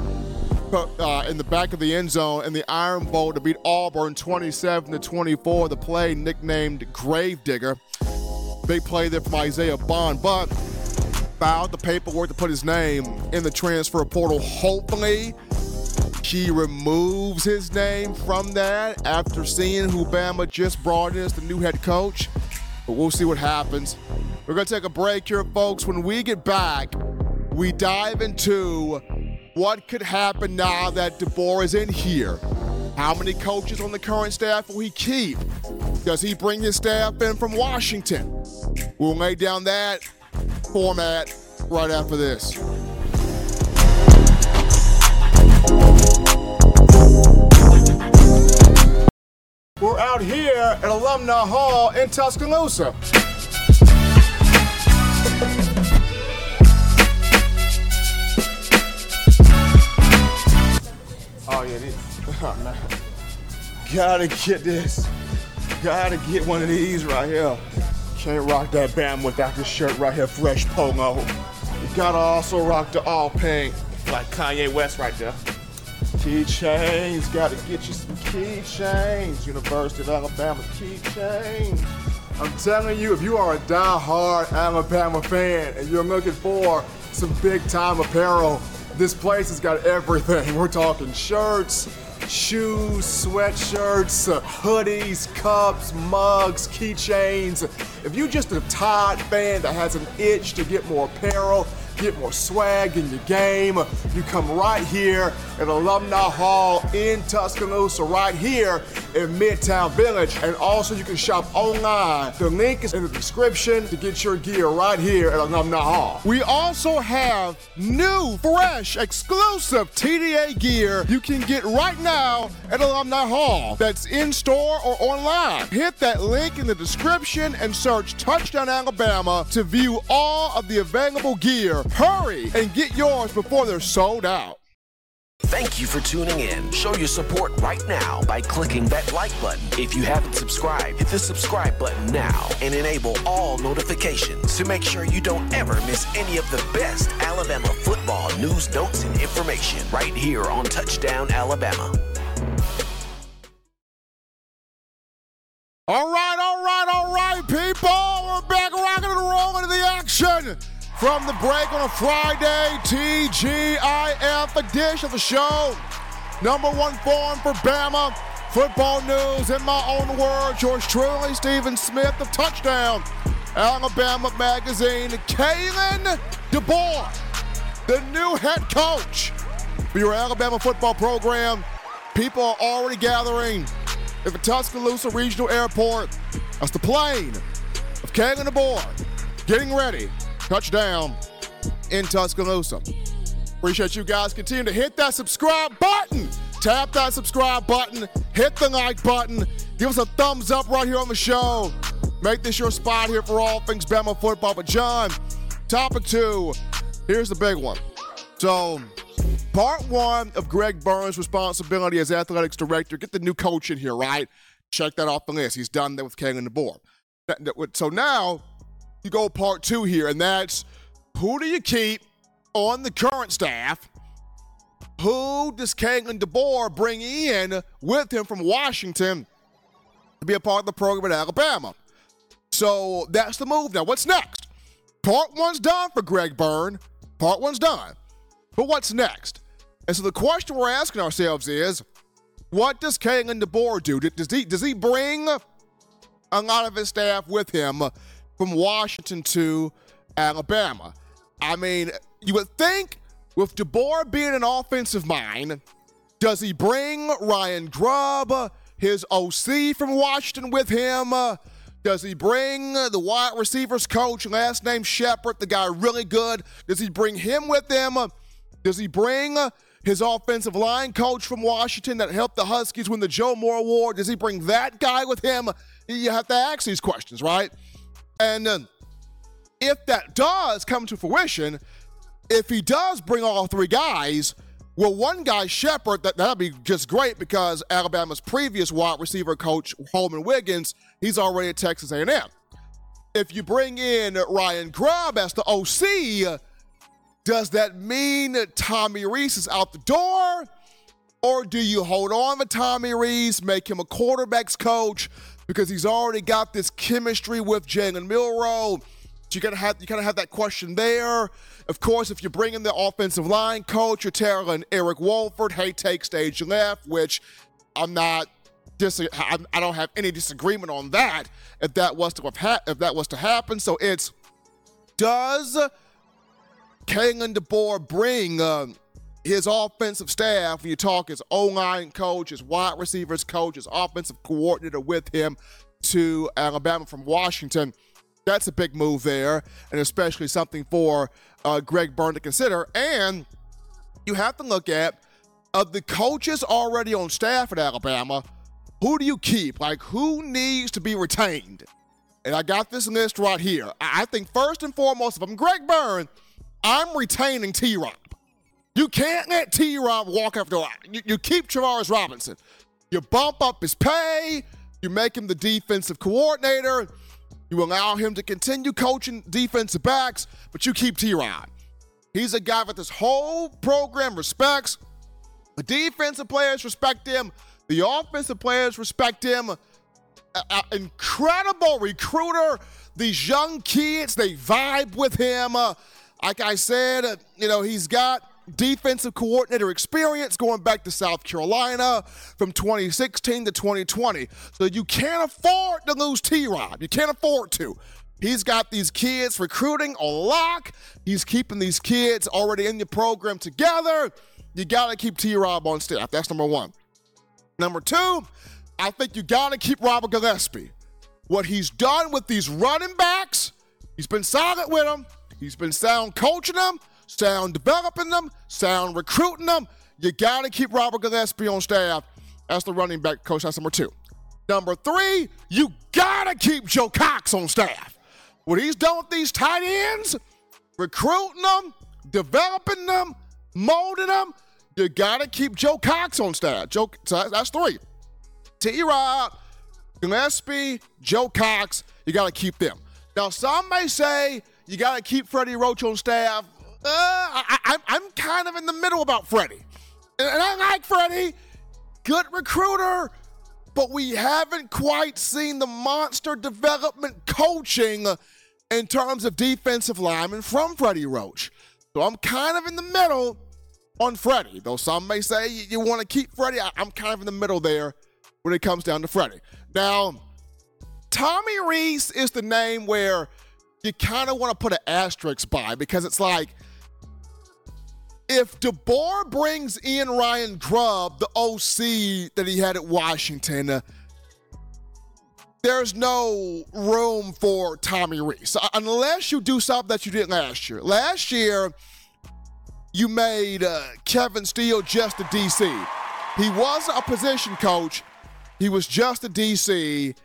uh, in the back of the end zone in the Iron Bowl to beat Auburn 27 to 24. The play nicknamed Gravedigger. Big play there from Isaiah Bond, but filed the paperwork to put his name in the transfer portal. Hopefully, he removes his name from that after seeing who Bama just brought in as the new head coach. But we'll see what happens. We're going to take a break here, folks. When we get back, we dive into what could happen now that DeBoer is in here? How many coaches on the current staff will he keep? Does he bring his staff in from Washington? We'll lay down that format right after this. We're out here at Alumni Hall in Tuscaloosa. Oh yeah, this. Oh, man. Gotta get this. Gotta get one of these right here. Can't rock that band without this shirt right here, fresh polo. You gotta also rock the all pink, like Kanye West right there. Keychains, gotta get you some keychains. University of Alabama keychains. I'm telling you, if you are a die-hard Alabama fan and you're looking for some big time apparel, this place has got everything. We're talking shirts, shoes, sweatshirts, hoodies, cups, mugs, keychains. If you're just a Tide fan that has an itch to get more apparel, get more swag in your game, you come right here at Alumni Hall in Tuscaloosa, right here in Midtown Village. And also, you can shop online. The link is in the description to get your gear right here at Alumni Hall. We also have new, fresh, exclusive TDA gear you can get right now at Alumni Hall. That's in store or online. Hit that link in the description and search Touchdown Alabama to view all of the available gear Hurry and get yours before they're sold out. Thank you for tuning in. Show your support right now by clicking that like button. If you haven't subscribed, hit the subscribe button now and enable all notifications to make sure you don't ever miss any of the best Alabama football news, notes, and information right here on Touchdown Alabama. All right, all right, all right, people. We're back rocking and rolling into the action. From the break on a Friday, TGIF edition of the show. Number one form for Bama. Football news in my own words. Yours truly, Stephen Smith of Touchdown. Alabama Magazine. Kalen DeBoer, the new head coach for your Alabama football program. People are already gathering at the Tuscaloosa Regional Airport. That's the plane of Kalen DeBoer getting ready touchdown in Tuscaloosa. Appreciate you guys. Continue to hit that subscribe button. Tap that subscribe button. Hit the like button. Give us a thumbs up right here on the show. Make this your spot here for all things Bama football. But John, topic two, here's the big one. So, part one of Greg Byrne's responsibility as athletics director, get the new coach in here, right? Check that off the list. He's done that with Kalen DeBoer. So now you go part two here, and that's who do you keep on the current staff? Who does Kalen DeBoer bring in with him from Washington to be a part of the program at Alabama? So that's the move. Now, what's next? Part one's done for Greg Byrne. Part one's done. But what's next? And so the question we're asking ourselves is, what does Kalen DeBoer do? Does he does he bring a lot of his staff with him from Washington to Alabama. I mean, you would think with DeBoer being an offensive mind, does he bring Ryan Grubb, his OC from Washington, with him? Does he bring the wide receivers coach, last name Shephard, the guy really good? Does he bring him with him? Does he bring his offensive line coach from Washington that helped the Huskies win the Joe Moore Award? Does he bring that guy with him? You have to ask these questions, right? And if that does come to fruition, if he does bring all three guys, well, one guy, Shephard, that, that'd be just great because Alabama's previous wide receiver coach, Holman Wiggins, he's already at Texas A&M. If you bring in Ryan Grubb as the OC, does that mean Tommy Rees is out the door? Or do you hold on to Tommy Rees, make him a quarterback's coach, because he's already got this chemistry with Jalen Milroe. So you gotta have you kind of have that question there. Of course, if you bring in the offensive line coach, you're telling Eric Wolford, hey, take stage left, which I'm not. Dis- I don't have any disagreement on that. If that was to have ha- if that was to happen, so it's does Kalen DeBoer bring uh, his offensive staff, when you talk his O line coach, his wide receivers coach, his offensive coordinator with him to Alabama from Washington. That's a big move there, and especially something for uh, Greg Byrne to consider. And you have to look at of the coaches already on staff at Alabama, who do you keep? Like, who needs to be retained? And I got this list right here. I think first and foremost, if I'm Greg Byrne, I'm retaining T. Rob. You can't let T. Rob walk after you, you keep Travaris Robinson. You bump up his pay. You make him the defensive coordinator. You allow him to continue coaching defensive backs, but you keep T. Rob. He's a guy that this whole program respects. The defensive players respect him. The offensive players respect him. A, incredible recruiter. These young kids, they vibe with him. Uh, like I said, uh, you know, he's got defensive coordinator experience going back to South Carolina from 2016 to 2020. So you can't afford to lose T Rob. You can't afford to. He's got these kids recruiting on lock. He's keeping these kids already in the program together. You got to keep T Rob on staff. That's number one. Number two, I think you got to keep Robert Gillespie. What he's done with these running backs, he's been solid with them. He's been sound coaching them sound developing them, sound recruiting them. You got to keep Robert Gillespie on staff as the running back coach. That's number two. Number three, you got to keep Joe Cox on staff. What he's done with these tight ends, recruiting them, developing them, molding them, you got to keep Joe Cox on staff. Joe, so that's three. T. Rob, Gillespie, Joe Cox, you got to keep them. Now, some may say you got to keep Freddie Roach on staff. Uh, I, am kind of in the middle about Freddie. And, I like Freddie, good recruiter, but we haven't quite seen the monster development coaching in terms of defensive linemen from Freddie Roach. So I'm kind of in the middle on Freddie, though some may say you, you want to keep Freddie. I, I'm kind of in the middle there when it comes down to Freddie. Now, Tommy Rees is the name where you kind of want to put an asterisk by because it's like if DeBoer brings in Ryan Grubb, the OC that he had at Washington, there's no room for Tommy Rees uh, unless you do something that you did last year. Last year, you made uh, Kevin Steele just a DC. He wasn't a position coach, he was just a DC.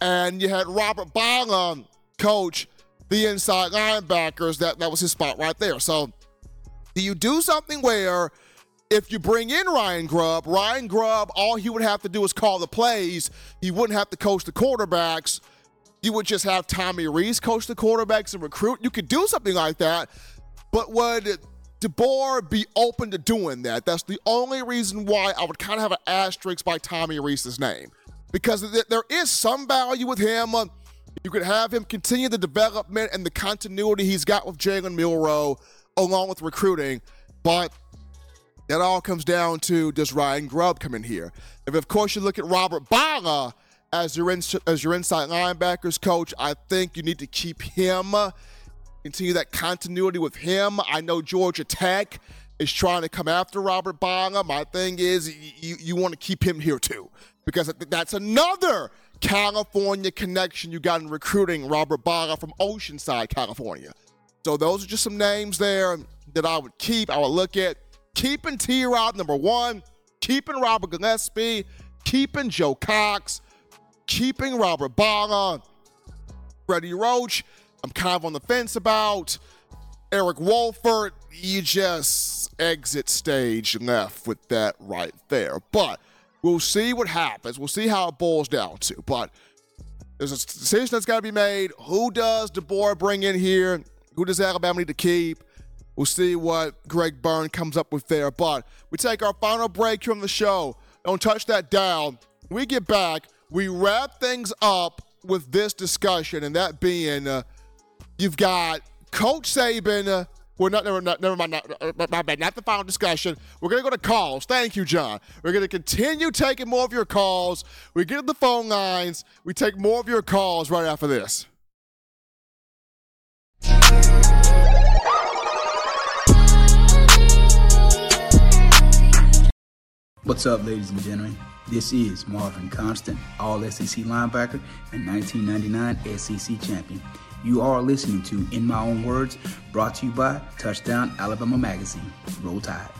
And you had Robert Bala coach the inside linebackers. That, that was his spot right there. So, do you do something where if you bring in Ryan Grubb, Ryan Grubb, all he would have to do is call the plays. He wouldn't have to coach the quarterbacks. You would just have Tommy Rees coach the quarterbacks and recruit. You could do something like that. But would DeBoer be open to doing that? That's the only reason why I would kind of have an asterisk by Tommy Rees's name. Because there is some value with him. You could have him continue the development and the continuity he's got with Jalen Milroe along with recruiting. But that all comes down to does Ryan Grubb come in here? If of course you look at Robert Bala as your in, as your inside linebackers coach, I think you need to keep him, continue that continuity with him. I know Georgia Tech is trying to come after Robert Bala. My thing is you you want to keep him here too because that's another California connection you got in recruiting Robert Bala from Oceanside, California. So those are just some names there that I would keep. I would look at keeping T. Rob number one, keeping Robert Gillespie, keeping Joe Cox, keeping Robert Bala, Freddie Roach. I'm kind of on the fence about Eric Wolford. You just exit stage left with that right there. But we'll see what happens. We'll see how it boils down to. But there's a decision that's got to be made. Who does DeBoer bring in here? Who does Alabama need to keep? We'll see what Greg Byrne comes up with there. But we take our final break from the show. Don't touch that down. we get back, we wrap things up with this discussion, and that being uh, you've got Coach Saban. Uh, we're not, never, never mind, not, uh, my bad, not the final discussion. We're going to go to calls. Thank you, John. We're going to continue taking more of your calls. We get to the phone lines. We take more of your calls right after this. What's up, ladies and gentlemen? This is Marvin Constant, All SEC linebacker and 1999 SEC champion. You are listening to In My Own Words, brought to you by Touchdown Alabama Magazine. Roll Tide.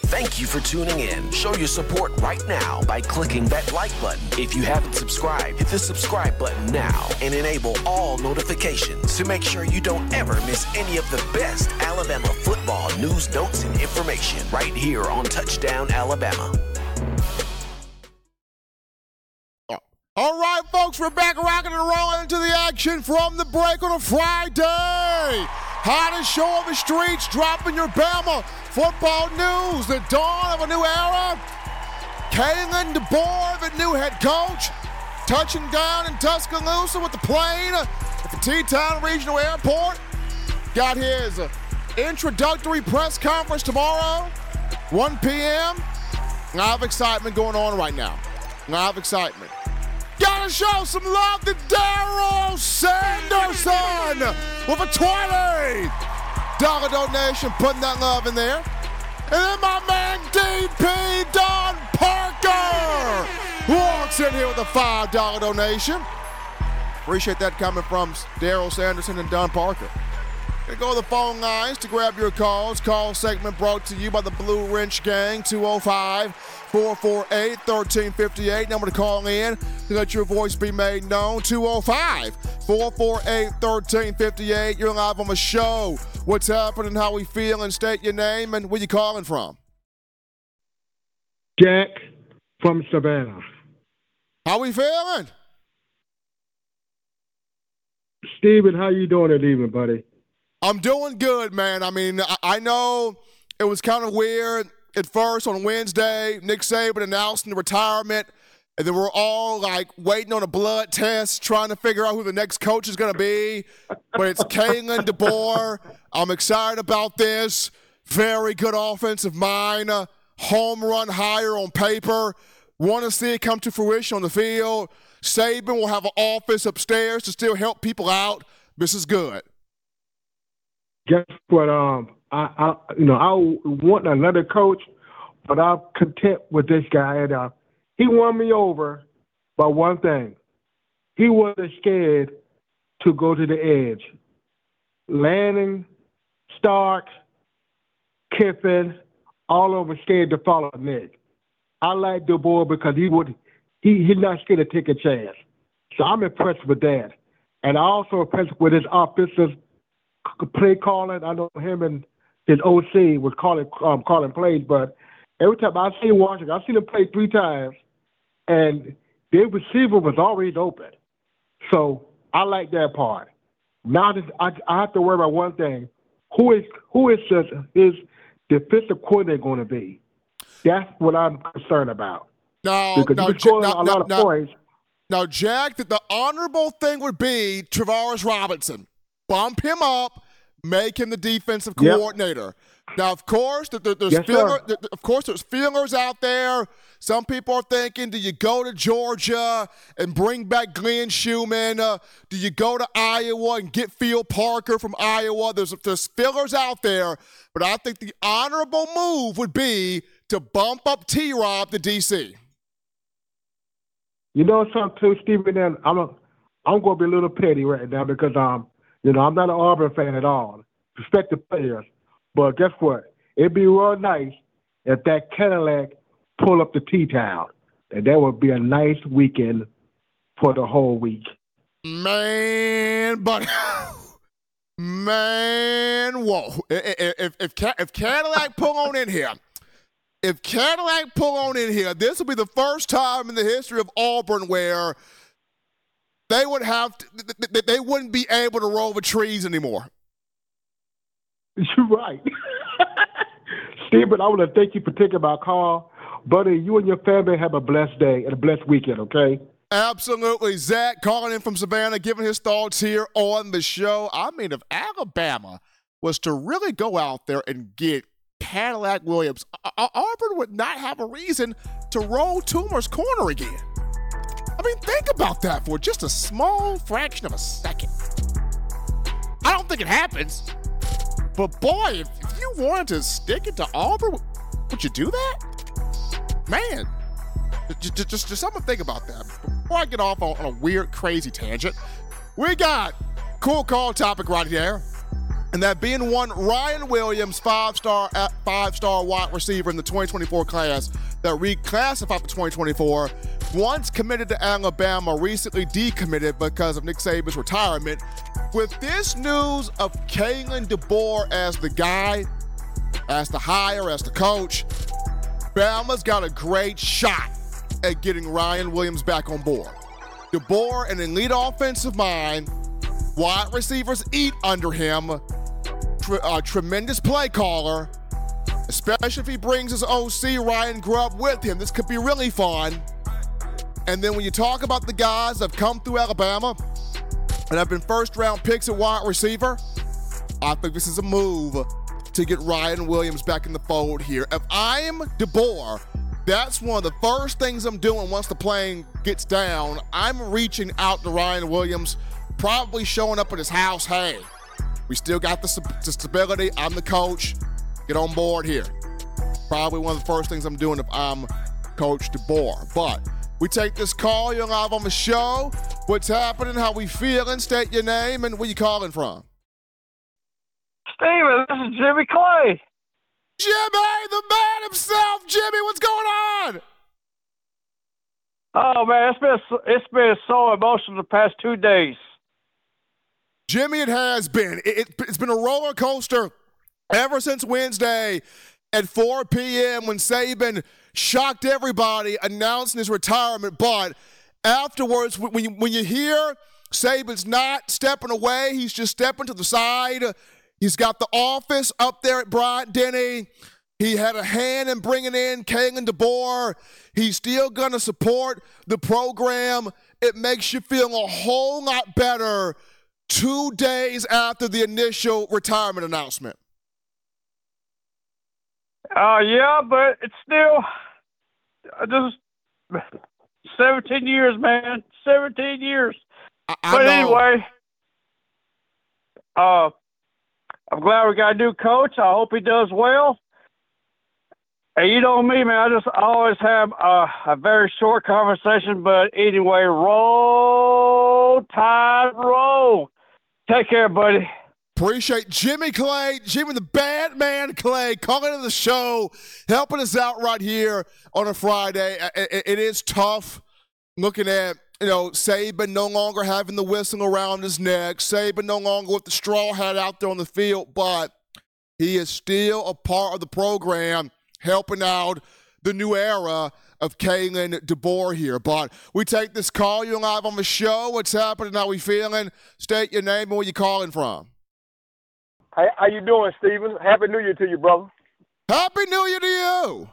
Thank you for tuning in. Show your support right now by clicking that like button. If you haven't subscribed, hit the subscribe button now and enable all notifications to make sure you don't ever miss any of the best Alabama football news, notes, and information right here on Touchdown Alabama. All right, folks, we're back rocking and rolling into the action from the break on a Friday. Hottest show on the streets, dropping your Bama football news. The dawn of a new era. Kalen DeBoer, the new head coach, touching down in Tuscaloosa with the plane at the T-Town Regional Airport. Got his introductory press conference tomorrow, 1 p.m. A lot of excitement going on right now. A lot of excitement. Gotta show some love to Daryl Sanderson with a 20 dollar donation, putting that love in there. And then my man DP Don Parker walks in here with a $5 donation. Appreciate that coming from Daryl Sanderson and Don Parker. Gonna go to the phone lines to grab your calls. Call segment brought to you by the Blue Wrench Gang, 205 448 1358. Number to call in to let your voice be made known, 205 448 1358. You're live on the show. What's happening, how we feeling? State your name and where you calling from. Jack from Savannah. How we feeling? Steven, how you doing this evening, buddy? I'm doing good, man. I mean, I, know it was kind of weird at first on Wednesday. Nick Saban announcing the retirement, and then we're all like waiting on a blood test, trying to figure out who the next coach is going to be. But it's Kalen DeBoer. I'm excited about this. Very good offensive mind. Home run hire on paper. Want to see it come to fruition on the field. Saban will have an office upstairs to still help people out. This is good. Guess what? Um, I, I, you know, I want another coach, but I'm content with this guy. And uh, he won me over by one thing. He wasn't scared to go to the edge. Lanning, Sark, Kiffin, all of them scared to follow Nick. I like DeBoer because he would he he's not scared to take a chance. So I'm impressed with that. And I'm also impressed with his offensive play calling. I know him and his OC was calling um, calling plays, but every time I see Washington, I've seen him play three times, and their receiver was always open. So I like that part. Now I, I have to worry about one thing: who is who is his defensive coordinator going to be? That's what I'm concerned about. No, because no, you can score no, a lot no, of no. points. Now, Jack, the, the honorable thing would be Travaris Robinson. Bump him up, make him the defensive Yep. coordinator. Now, of course, there- there- there's Yes, feeler, there- of course, there's feelers out there. Some people are thinking, do you go to Georgia and bring back Glenn Schumann? Uh, do you go to Iowa and get Phil Parker from Iowa? There's there's fillers out there, but I think the honorable move would be to bump up T. Rob to DC. You know something too, Stephen. Then I'm a, I'm going to be a little petty right now because um, you know, I'm not an Auburn fan at all. Respect the players, but guess what? It'd be real nice if that Cadillac pull up to T-Town, and that would be a nice weekend for the whole week. Man, but man, whoa! If if if Cadillac pull on in here, if Cadillac pull on in here, this will be the first time in the history of Auburn where they would have to, th- th- th- they wouldn't be able to roll the trees anymore. You're right. Stephen, I want to thank you for taking my call. Buddy, you and your family have a blessed day and a blessed weekend, okay? Absolutely. Zach calling in from Savannah, giving his thoughts here on the show. I mean, if Alabama was to really go out there and get Cadillac Williams, Auburn would not have a reason to roll Toomer's corner again. I mean, think about that for just a small fraction of a second. I don't think it happens. But boy, if, you wanted to stick it to Auburn, would you do that? Man, just, just, just, to think about that. Before I get off on, on a weird, crazy tangent, we got cool call topic right here. And that being one Ryan Williams, five star uh, five star wide receiver in the 2024 class that reclassified for 2024, once committed to Alabama, recently decommitted because of Nick Saban's retirement. With this news of Kalen DeBoer as the guy, as the hire, as the coach, Bama's got a great shot at getting Ryan Williams back on board. DeBoer, an elite offensive mind, wide receivers eat under him, uh, tremendous play caller, especially if he brings his OC Ryan Grubb with him. This could be really fun. And then when you talk about the guys that have come through Alabama and have been first round picks at wide receiver, I think this is a move to get Ryan Williams back in the fold here. If I'm DeBoer, that's one of the first things I'm doing once the plane gets down. I'm reaching out to Ryan Williams, probably showing up at his house. Hey, we still got the, the stability. I'm the coach. Get on board here. Probably one of the first things I'm doing if I'm Coach DeBoer. But we take this call. You're live on the show. What's happening? How we feeling? State your name and where you calling from. Steven, this is Jimmy Clay. Jimmy, the man himself. Jimmy, what's going on? Oh man, it's been it's been so emotional the past two days. Jimmy, it has been. It, it, it's been a roller coaster ever since Wednesday at 4 p.m. when Saban shocked everybody announcing his retirement. But afterwards, when you, when you hear Saban's not stepping away, he's just stepping to the side. He's got the office up there at Bryant Denny. He had a hand in bringing in Kalen DeBoer. He's still going to support the program. It makes you feel a whole lot better two days after the initial retirement announcement. Uh, yeah, but it's still just 17 years, man. 17 years. I, I but know. anyway, uh, I'm glad we got a new coach. I hope he does well. And you know me, man. I just always have a, a very short conversation, but anyway, roll, tide, roll. Take care, buddy. Appreciate Jimmy Clay, Jimmy the bad man Clay, calling in the show, helping us out right here on a Friday. It is tough looking at you know Saban no longer having the whistle around his neck, Saban no longer with the straw hat out there on the field, but he is still a part of the program, helping out the new era of Kalen DeBoer here. But we take this call. You're live on the show. What's happening? How we feeling? State your name and where you calling from. Hey, how you doing, Steven? Happy New Year to you, brother. Happy New Year to you.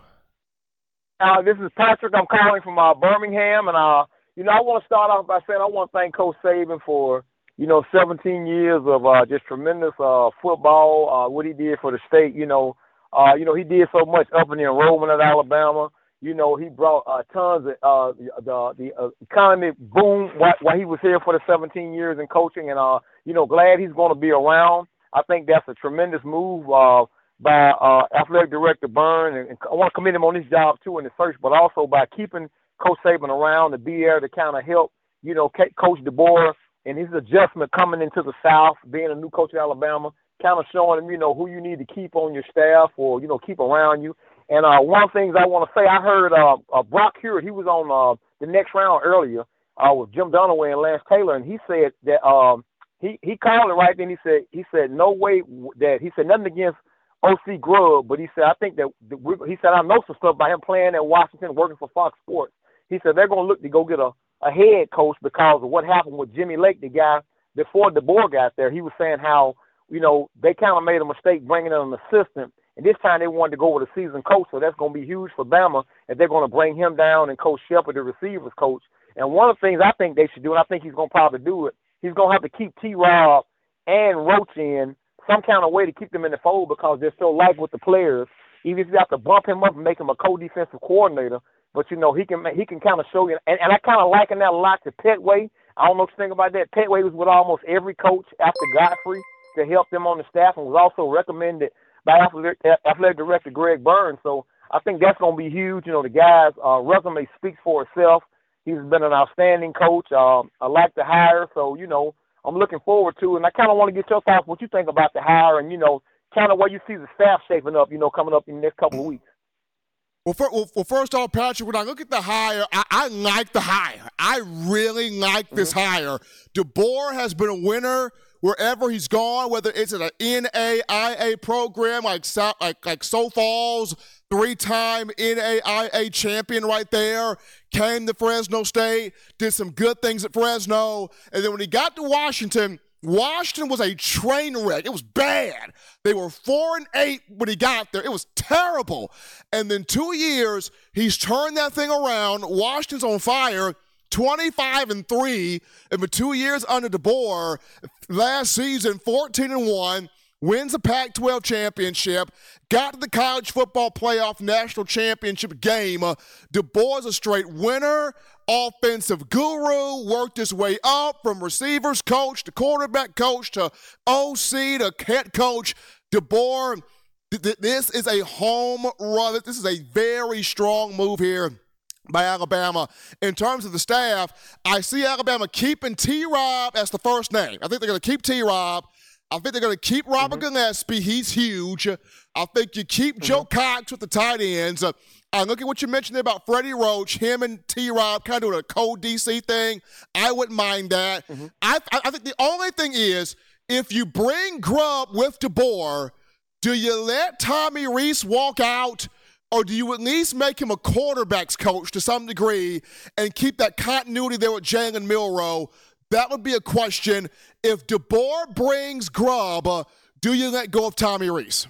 Uh, this is Patrick. I'm calling from uh, Birmingham, and uh, you know, I want to start off by saying I want to thank Coach Saban for you know 17 years of uh, just tremendous uh, football. Uh, what he did for the state, you know, uh, you know, he did so much up in the enrollment at Alabama. You know, he brought uh, tons of uh, the the uh, economic boom while, while he was here for the 17 years in coaching, and uh, you know, glad he's going to be around. I think that's a tremendous move uh, by uh, athletic director Byrne, and, and I want to commend him on his job too in the search, but also by keeping Coach Saban around to be there to kind of help, you know, Coach DeBoer and his adjustment coming into the South, being a new coach in Alabama, kind of showing him, you know, who you need to keep on your staff or you know keep around you. And uh, one of the things I want to say, I heard uh, uh, Brock Huard, he was on uh, the next round earlier uh, with Jim Dunnavant and Lance Taylor, and he said that um, he he called it right then. He said he said no way that he said nothing against OC Grubb, but he said I think that he said I know some stuff about him playing at Washington, working for Fox Sports. He said they're going to look to go get a a head coach because of what happened with Jimmy Lake, the guy before DeBoer got there. He was saying how you know they kind of made a mistake bringing in an assistant, and this time they wanted to go with a seasoned coach. So that's going to be huge for Bama if they're going to bring him down and Coach Shephard, the receivers coach. And one of the things I think they should do, and I think he's going to probably do it, he's to have to keep T. Rob and Roach in some kind of way to keep them in the fold because they're so like with the players. Even if you have to bump him up and make him a co-defensive coordinator, but you know he can he can kind of show you. And, and I kind of liken that a lot to Petway. I don't know if you think about that. Petway was with almost every coach after Godfrey to help them on the staff, and was also recommended by athletic, athletic director Greg Burns. So I think that's going to be huge. You know, the guy's uh, resume speaks for itself. He's been an outstanding coach. Um, I like the hire, so you know I'm looking forward to. it. And I kind of want to get your thoughts, what you think about the hire, and you know, kind of where you see the staff shaping up. You know, coming up in the next couple of weeks. Well, for, well, well, first off, Patrick, when I look at the hire, I, I like the hire. I really like this mm-hmm. hire. DeBoer has been a winner wherever he's gone, whether it's an NAIA program like like like Sioux Falls, three-time NAIA champion right there, came to Fresno State, did some good things at Fresno, and then when he got to Washington, Washington was a train wreck. It was bad. They were four and eight when he got there. It was terrible. And then two years, he's turned that thing around. Washington's on fire. 25 and 3 in the two years under DeBoer. Last season, 14 and 1. wins the Pac 12 championship, got to the college football playoff national championship game. Uh, DeBoer is a straight winner, offensive guru, worked his way up from receivers coach to quarterback coach to OC to head coach. DeBoer, th- this is a home run. This is a very strong move here by Alabama. In terms of the staff, I see Alabama keeping T Rob as the first name. I think they're going to keep T Rob. I think they're going to keep Robert mm-hmm. Gillespie. He's huge. I think you keep mm-hmm. Joe Cox with the tight ends. Uh, and look at what you mentioned about Freddie Roach, him and T Rob kind of doing a cold DC thing. I wouldn't mind that. Mm-hmm. I, I think the only thing is if you bring Grubb with DeBoer, do you let Tommy Rees walk out? Or do you at least make him a quarterback's coach to some degree and keep that continuity there with Jalen Milroe? That would be a question. If DeBoer brings Grubb, uh, do you let go of Tommy Rees?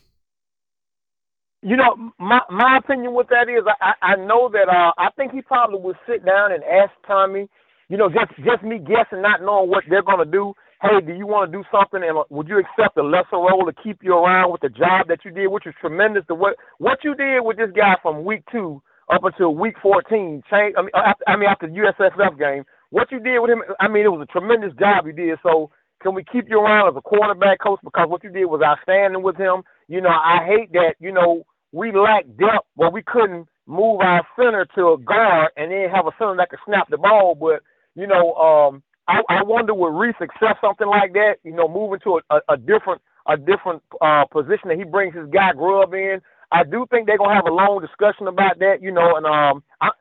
You know, my my opinion with that is, I I know that uh, I think he probably would sit down and ask Tommy. You know, just just me guessing, not knowing what they're gonna do. Hey, do you want to do something, and uh, would you accept a lesser role to keep you around with the job that you did, which is tremendous. To what what you did with this guy from week two up until week fourteen, change. I mean, after, I mean after the USFF game, what you did with him, I mean, it was a tremendous job you did. So can we keep you around as a quarterback coach because what you did was outstanding with him. You know, I hate that. You know, we lack depth where we couldn't move our center to a guard and then have a center that could snap the ball. But you know, um, I, I wonder would Rees accept something like that? You know, moving to a, a, a different a different uh, position that he brings his guy Grubb in. I do think they're gonna have a long discussion about that, you know, and um I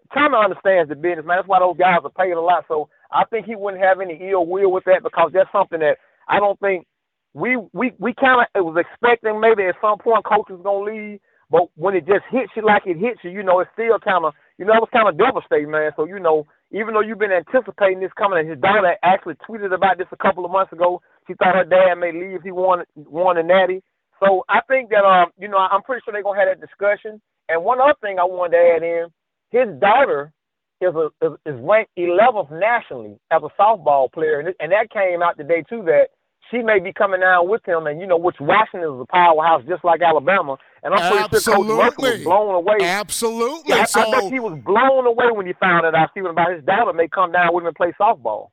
understands the business, man. That's why those guys are paid a lot. So I think he wouldn't have any ill will with that because that's something that I don't think we we we kinda was expecting maybe at some point coach is gonna leave, but when it just hits you like it hits you, you know, it's still kinda you know, it was kinda devastating, man. So, you know, even though you've been anticipating this coming and his daughter actually tweeted about this a couple of months ago, she thought her dad may leave, he won won a natty. So I think that um, you know, I'm pretty sure they're gonna have that discussion. And one other thing I wanted to add in, his daughter is a is, is ranked 11th nationally as a softball player, and, it, and that came out today too that she may be coming down with him, and you know, which Washington is a powerhouse just like Alabama, and I'm pretty Absolutely. sure Coach Murphy was blown away. Absolutely, yeah, I, so... I think he was blown away when he found out I Stephen about his daughter may come down with him and play softball.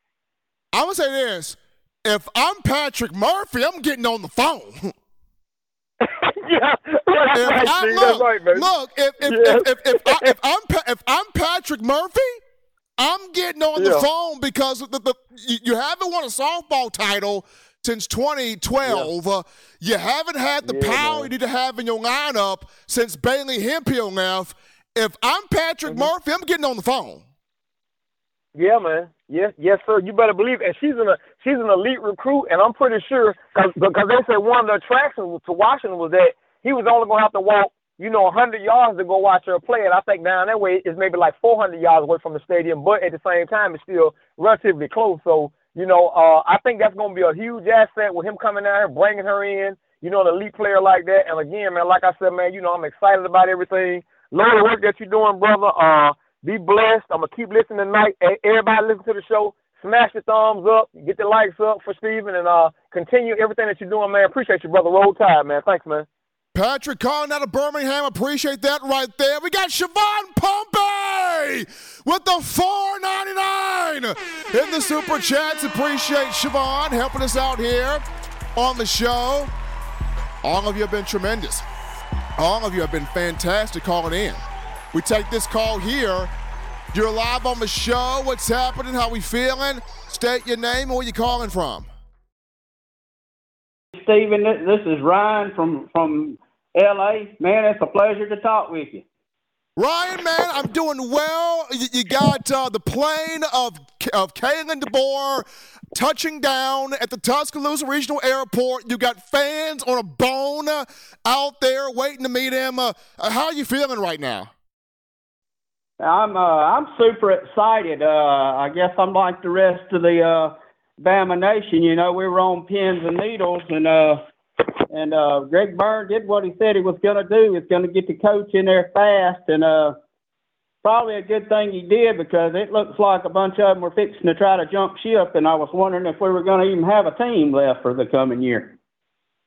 I'm gonna say this: if I'm Patrick Murphy, I'm getting on the phone. yeah, right, I, look, right. Look, if if, if, if, if, I, if I'm if I'm Patrick Murphy, I'm getting on yeah. the phone because the, the, you haven't won a softball title since 2012. Yeah. Uh, you haven't had the yeah, power man. you need to have in your lineup since Bailey Hemphill left. If I'm Patrick mm-hmm. Murphy, I'm getting on the phone. Yeah, man. Yes, yes, sir. You better believe. It. And she's an she's an elite recruit, and I'm pretty sure because because they said one of the attractions to Washington was that he was only going to have to walk, you know, 100 yards to go watch her play. And I think down that way is maybe like 400 yards away from the stadium, but at the same time, it's still relatively close. So you know, uh, I think that's going to be a huge asset with him coming out here, bringing her in. You know, an elite player like that. And again, man, like I said, man, you know, I'm excited about everything. Love the work that you're doing, brother. Uh, be blessed. I'm gonna keep listening tonight. Everybody listen to the show. Smash the thumbs up. Get the likes up for Steven and uh continue everything that you're doing, man. Appreciate you, brother. Roll Tide, man. Thanks, man. Patrick calling out of Birmingham. Appreciate that right there. We got Siobhan Pompey with the 499 in the super chats. Appreciate Siobhan helping us out here on the show. All of you have been tremendous. All of you have been fantastic calling in. We take this call here. You're live on the show. What's happening? How we feeling? State your name and where you calling from. Stephen, this is Ryan from from L.A. Man, it's a pleasure to talk with you. Ryan, man, I'm doing well. You, you got uh, the plane of of Kalen DeBoer touching down at the Tuscaloosa Regional Airport. You got fans on a bone out there waiting to meet him. Uh, how are you feeling right now? I'm uh, I'm super excited. Uh, I guess I'm like the rest of the uh, Bama Nation. You know, we were on pins and needles, and uh, and uh, Greg Byrne did what he said he was going to do. He's going to get the coach in there fast, and uh, probably a good thing he did because it looks like a bunch of them were fixing to try to jump ship, and I was wondering if we were going to even have a team left for the coming year.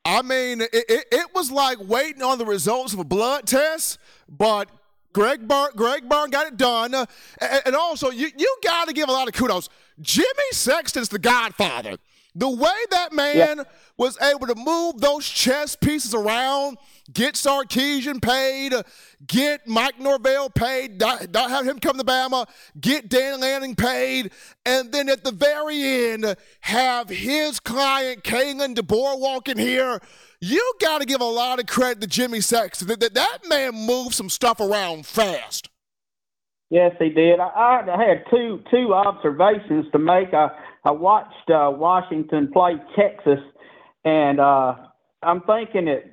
I mean, it, it, it, was like waiting on the results of a blood test, but Greg Byrne, Greg Byrne got it done. Uh, and, and, also, you, you got to give a lot of kudos. Jimmy Sexton's the godfather. The way that man yeah. was able to move those chess pieces around, get Sarkisian paid, get Mike Norvell paid, not, not have him come to Bama, get Dan Lanning paid, and then at the very end, have his client, Kalen DeBoer, walk in here. You got to give a lot of credit to Jimmy Sexton. That, that, that man moved some stuff around fast. Yes, he did. I, I had two two observations to make. I I watched uh, Washington play Texas, and uh, I'm thinking that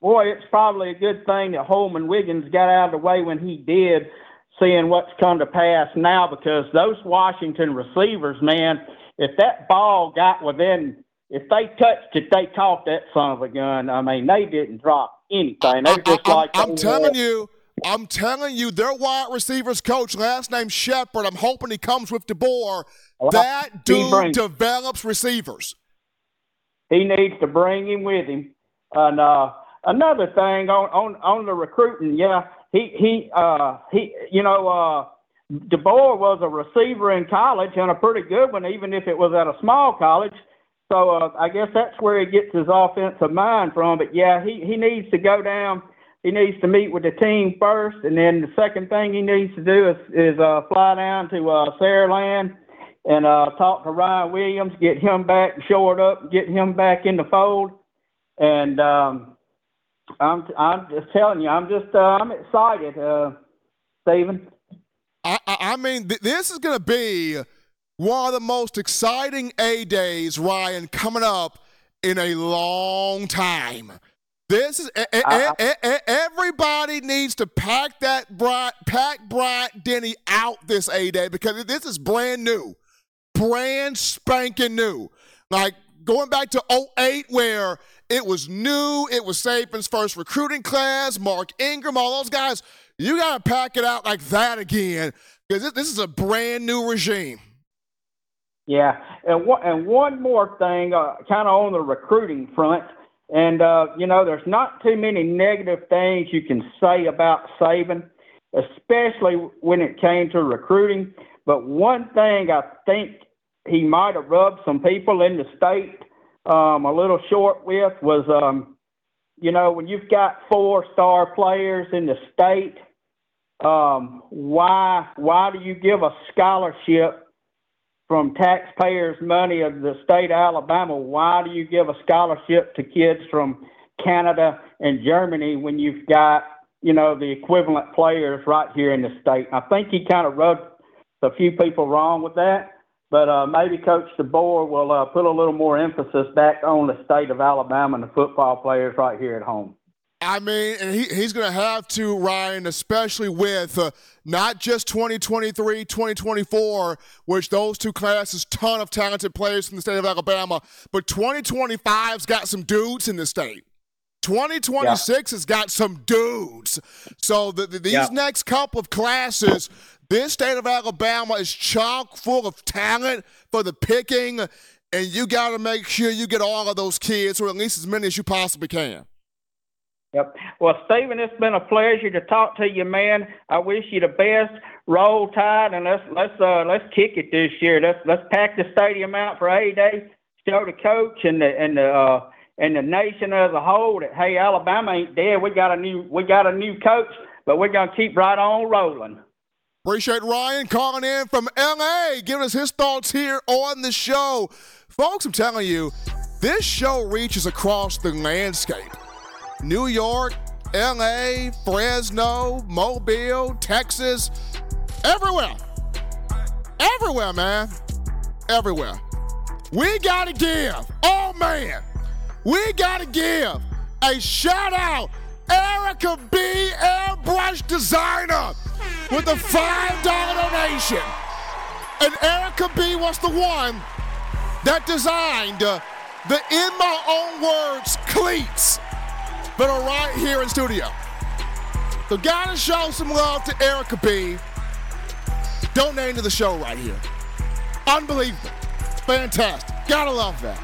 boy, it's probably a good thing that Holman Wiggins got out of the way when he did, seeing what's come to pass now. Because those Washington receivers, man, if that ball got within, if they touched it, they caught that son of a gun. I mean, they didn't drop anything. They just I, like I'm telling you. I'm telling you, their wide receivers coach, last name Shephard, I'm hoping he comes with DeBoer. That dude develops receivers. He needs to bring him with him. And uh, another thing on, on, on the recruiting, yeah, he he uh, he you know uh, DeBoer was a receiver in college and a pretty good one, even if it was at a small college. So uh, I guess that's where he gets his offensive mind from. But yeah, he he needs to go down he needs to meet with the team first, and then the second thing he needs to do is is uh, fly down to uh, Saraland and uh, talk to Ryan Williams, get him back shored up, get him back in the fold. And um, I'm I'm just telling you, I'm just uh, I'm excited, uh, Stephen. I I mean, th- this is going to be one of the most exciting A days, Ryan, coming up in a long time. This is everybody needs to pack that Bright, pack Bryant Denny out this A day because this is brand new, brand spanking new. Like going back to 08 where it was new, it was Saban's first recruiting class, Mark Ingram, all those guys. You got to pack it out like that again because this, this is a brand new regime. Yeah, and one, and one more thing, uh, kind of on the recruiting front and, uh, you know, there's not too many negative things you can say about Saban, especially when it came to recruiting. But one thing I think he might have rubbed some people in the state um, a little short with was, um, you know, when you've got four star players in the state, um, why why do you give a scholarship from taxpayers' money of the state of Alabama, why do you give a scholarship to kids from Canada and Germany when you've got, you know, the equivalent players right here in the state? I think he kind of rubbed a few people wrong with that, but uh, maybe Coach DeBoer will uh, put a little more emphasis back on the state of Alabama and the football players right here at home. I mean, and he, he's going to have to, Ryan, especially with uh, not just 2023, 2024, which those two classes, ton of talented players from the state of Alabama, but 2025's got some dudes in the state. 2026 yeah. has got some dudes. So the, the, these yeah. next couple of classes, this state of Alabama is chock full of talent for the picking, and you got to make sure you get all of those kids, or at least as many as you possibly can. Yep. Well, Stephen, it's been a pleasure to talk to you, man. I wish you the best. Roll tide, and let's let's uh let's kick it this year. Let's let's pack the stadium out for A Day. Show the coach and the and the uh, and the nation as a whole that hey, Alabama ain't dead. We got a new we got a new coach, but we're gonna keep right on rolling. Appreciate Ryan calling in from LA, giving us his thoughts here on the show. Folks, I'm telling you, this show reaches across the landscape. New York, LA, Fresno, Mobile, Texas, everywhere. Everywhere, man. Everywhere. We gotta give, oh man, we gotta give a shout out Erica B. Airbrush Designer with a $5 donation. And Erica B. was the one that designed uh, the In My Own Words cleats are right here in studio. So gotta show some love to Erica B. Donating to the show right here. Unbelievable. Fantastic. Gotta love that.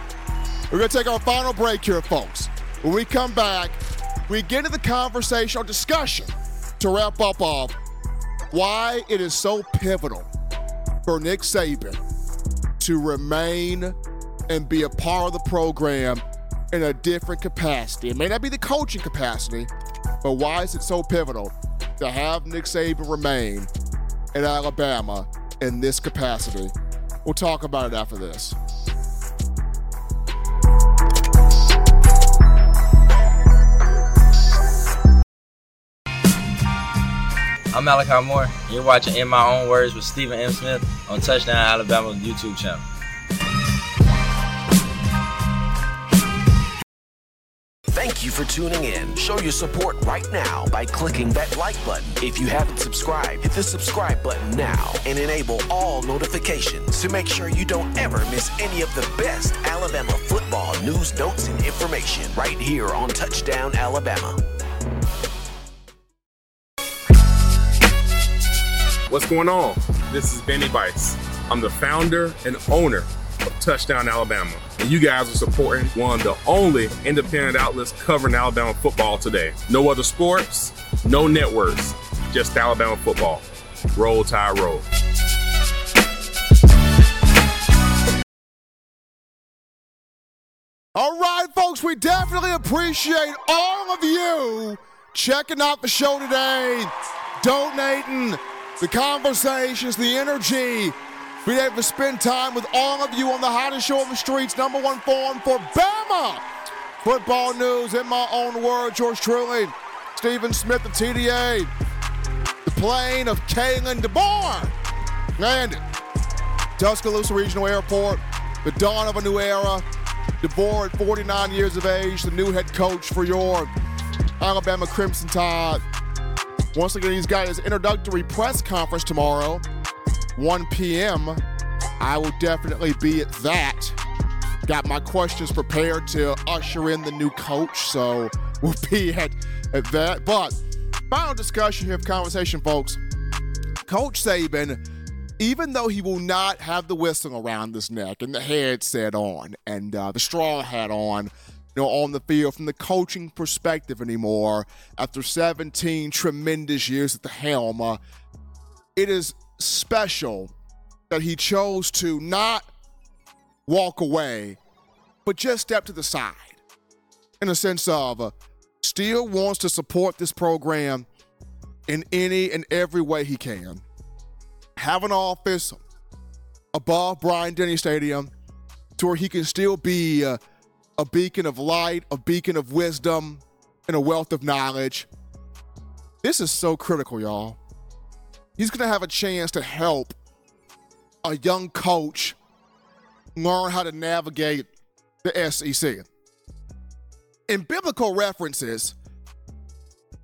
We're gonna take our final break here, folks. When we come back, we get into the conversation or discussion to wrap up of why it is so pivotal for Nick Saban to remain and be a part of the program in a different capacity. It may not be the coaching capacity, but why is it so pivotal to have Nick Saban remain in Alabama in this capacity? We'll talk about it after this. I'm Malachi Moore. You're watching In My Own Words with Stephen M. Smith on Touchdown Alabama YouTube channel. Thank you for tuning in. Show your support right now by clicking that like button. If you haven't subscribed, hit the subscribe button now and enable all notifications to make sure you don't ever miss any of the best Alabama football news, notes, and information right here on Touchdown Alabama. What's going on? This is Benny Bites. I'm the founder and owner Touchdown Alabama. And you guys are supporting one of the only independent outlets covering Alabama football today. No other sports, no networks, just Alabama football. Roll Tide Roll. All right, folks, we definitely appreciate all of you checking out the show today, donating, the conversations, the energy. Being able to spend time with all of you on the hottest show on the streets, number one forum for Bama football news. In my own words, yours truly, Stephen Smith of TDA, the plane of Kalen DeBoer, landed Tuscaloosa Regional Airport, the dawn of a new era. DeBoer at 49 years of age, the new head coach for your Alabama Crimson Tide. Once again, he's got his introductory press conference tomorrow, 1 p.m. I will definitely be at that. Got my questions prepared to usher in the new coach, so we'll be at, at that. But final discussion here of conversation, folks. Coach Saban, even though he will not have the whistle around his neck and the headset on and uh, the straw hat on, you know, on the field from the coaching perspective anymore after 17 tremendous years at the helm. Uh, it is special that he chose to not walk away, but just step to the side in a sense of uh, still wants to support this program in any and every way he can. Have an office above Bryant Denny Stadium to where he can still be uh, a beacon of light, a beacon of wisdom, and a wealth of knowledge. This is so critical, y'all. He's going to have a chance to help a young coach learn how to navigate the SEC. In biblical references,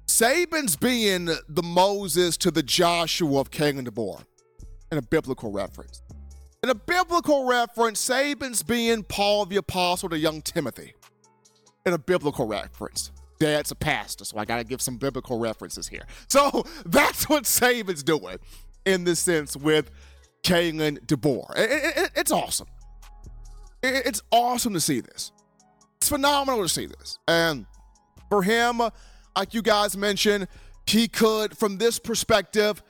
Saban's being the Moses to the Joshua of Kalen DeBoer in a biblical reference. In a biblical reference, Saban's being Paul the Apostle to young Timothy. In a biblical reference. Dad's a pastor, so I got to give some biblical references here. So that's what Saban's doing in this sense with Kalen DeBoer. It, it, it, it's awesome. it's awesome to see this. It's phenomenal to see this. And for him, like you guys mentioned, he could, from this perspective,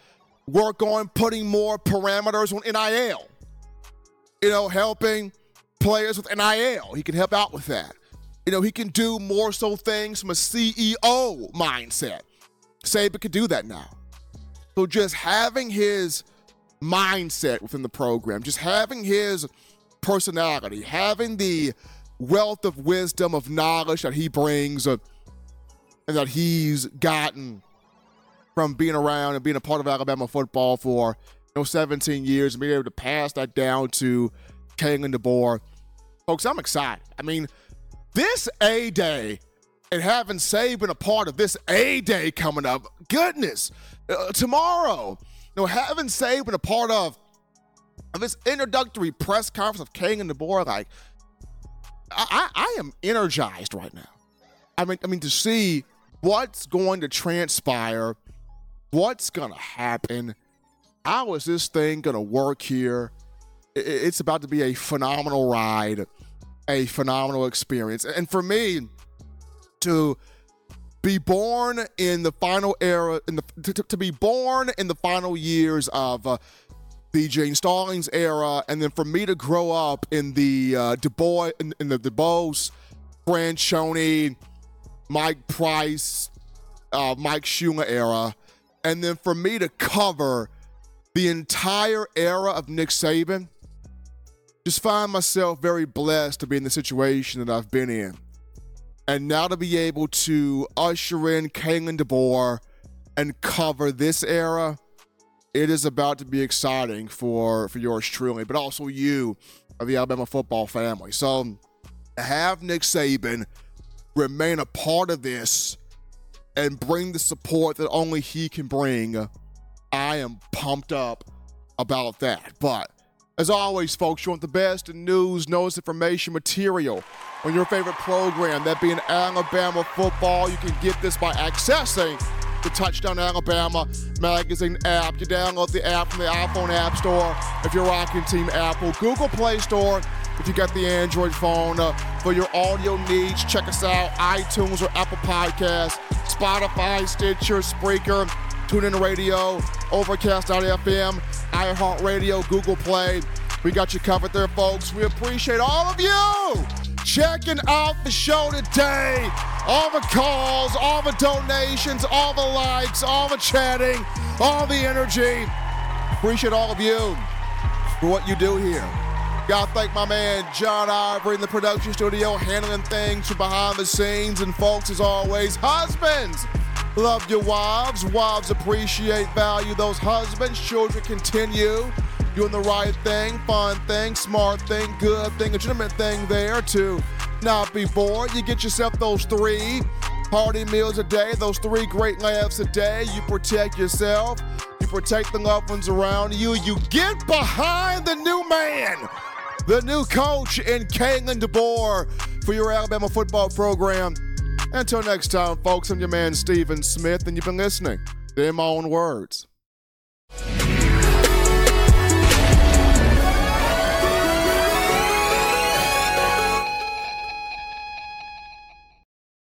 work on putting more parameters on NIL. You know, helping players with NIL. He can help out with that. You know, he can do more so things from a CEO mindset. Saban could do that now. So just having his mindset within the program, just having his personality, having the wealth of wisdom, of knowledge that he brings, uh, and that he's gotten from being around and being a part of Alabama football for you know 17 years and being able to pass that down to Kalen DeBoer. Folks, I'm excited. I mean, this A Day and having Saban been a part of this A Day coming up, goodness, uh, tomorrow, you know, having Saban been a part of, of this introductory press conference of Kalen DeBoer, like, I, I, I am energized right now. I mean, I mean to see what's going to transpire, what's to happen, how is this thing to work here? It's about to be a phenomenal ride, a phenomenal experience. And for me, to be born in the final era, in the to, to be born in the final years of uh, the Gene Stallings era, and then for me to grow up in the uh, DuBose, in, in the DuBose, Franchione, Mike Price, uh, Mike Shula era, and then for me to cover the entire era of Nick Saban, just find myself very blessed to be in the situation that I've been in. And now to be able to usher in Kalen DeBoer and cover this era, it is about to be exciting for, for yours truly, but also you of the Alabama football family. So have Nick Saban remain a part of this and bring the support that only he can bring, I am pumped up about that. But as always, folks, you want the best in news, notes, information, material on your favorite program, that being Alabama football. You can get this by accessing the Touchdown Alabama magazine app. You download the app from the iPhone App Store if you're rocking Team Apple, Google Play Store if you got the Android phone. Uh, for your audio needs, check us out iTunes or Apple Podcasts, Spotify, Stitcher, Spreaker, TuneIn Radio, Overcast.fm, iHeartRadio, Google Play. We got you covered there, folks. We appreciate all of you checking out the show today. All the calls, all the donations, all the likes, all the chatting, all the energy. Appreciate all of you for what you do here. Gotta thank my man John Ivory in the production studio, handling things from behind the scenes. And folks, as always, husbands, love your wives. Wives appreciate, value those husbands. Children continue doing the right thing, fun thing, smart thing, good thing, legitimate thing there to not be bored. You get yourself those three hearty meals a day, those three great laughs a day. You protect yourself, you protect the loved ones around you. You get behind the new man, the new coach in Kalen DeBoer for your Alabama football program. Until next time, folks, I'm your man, Stephen Smith, and you've been listening. Them own words.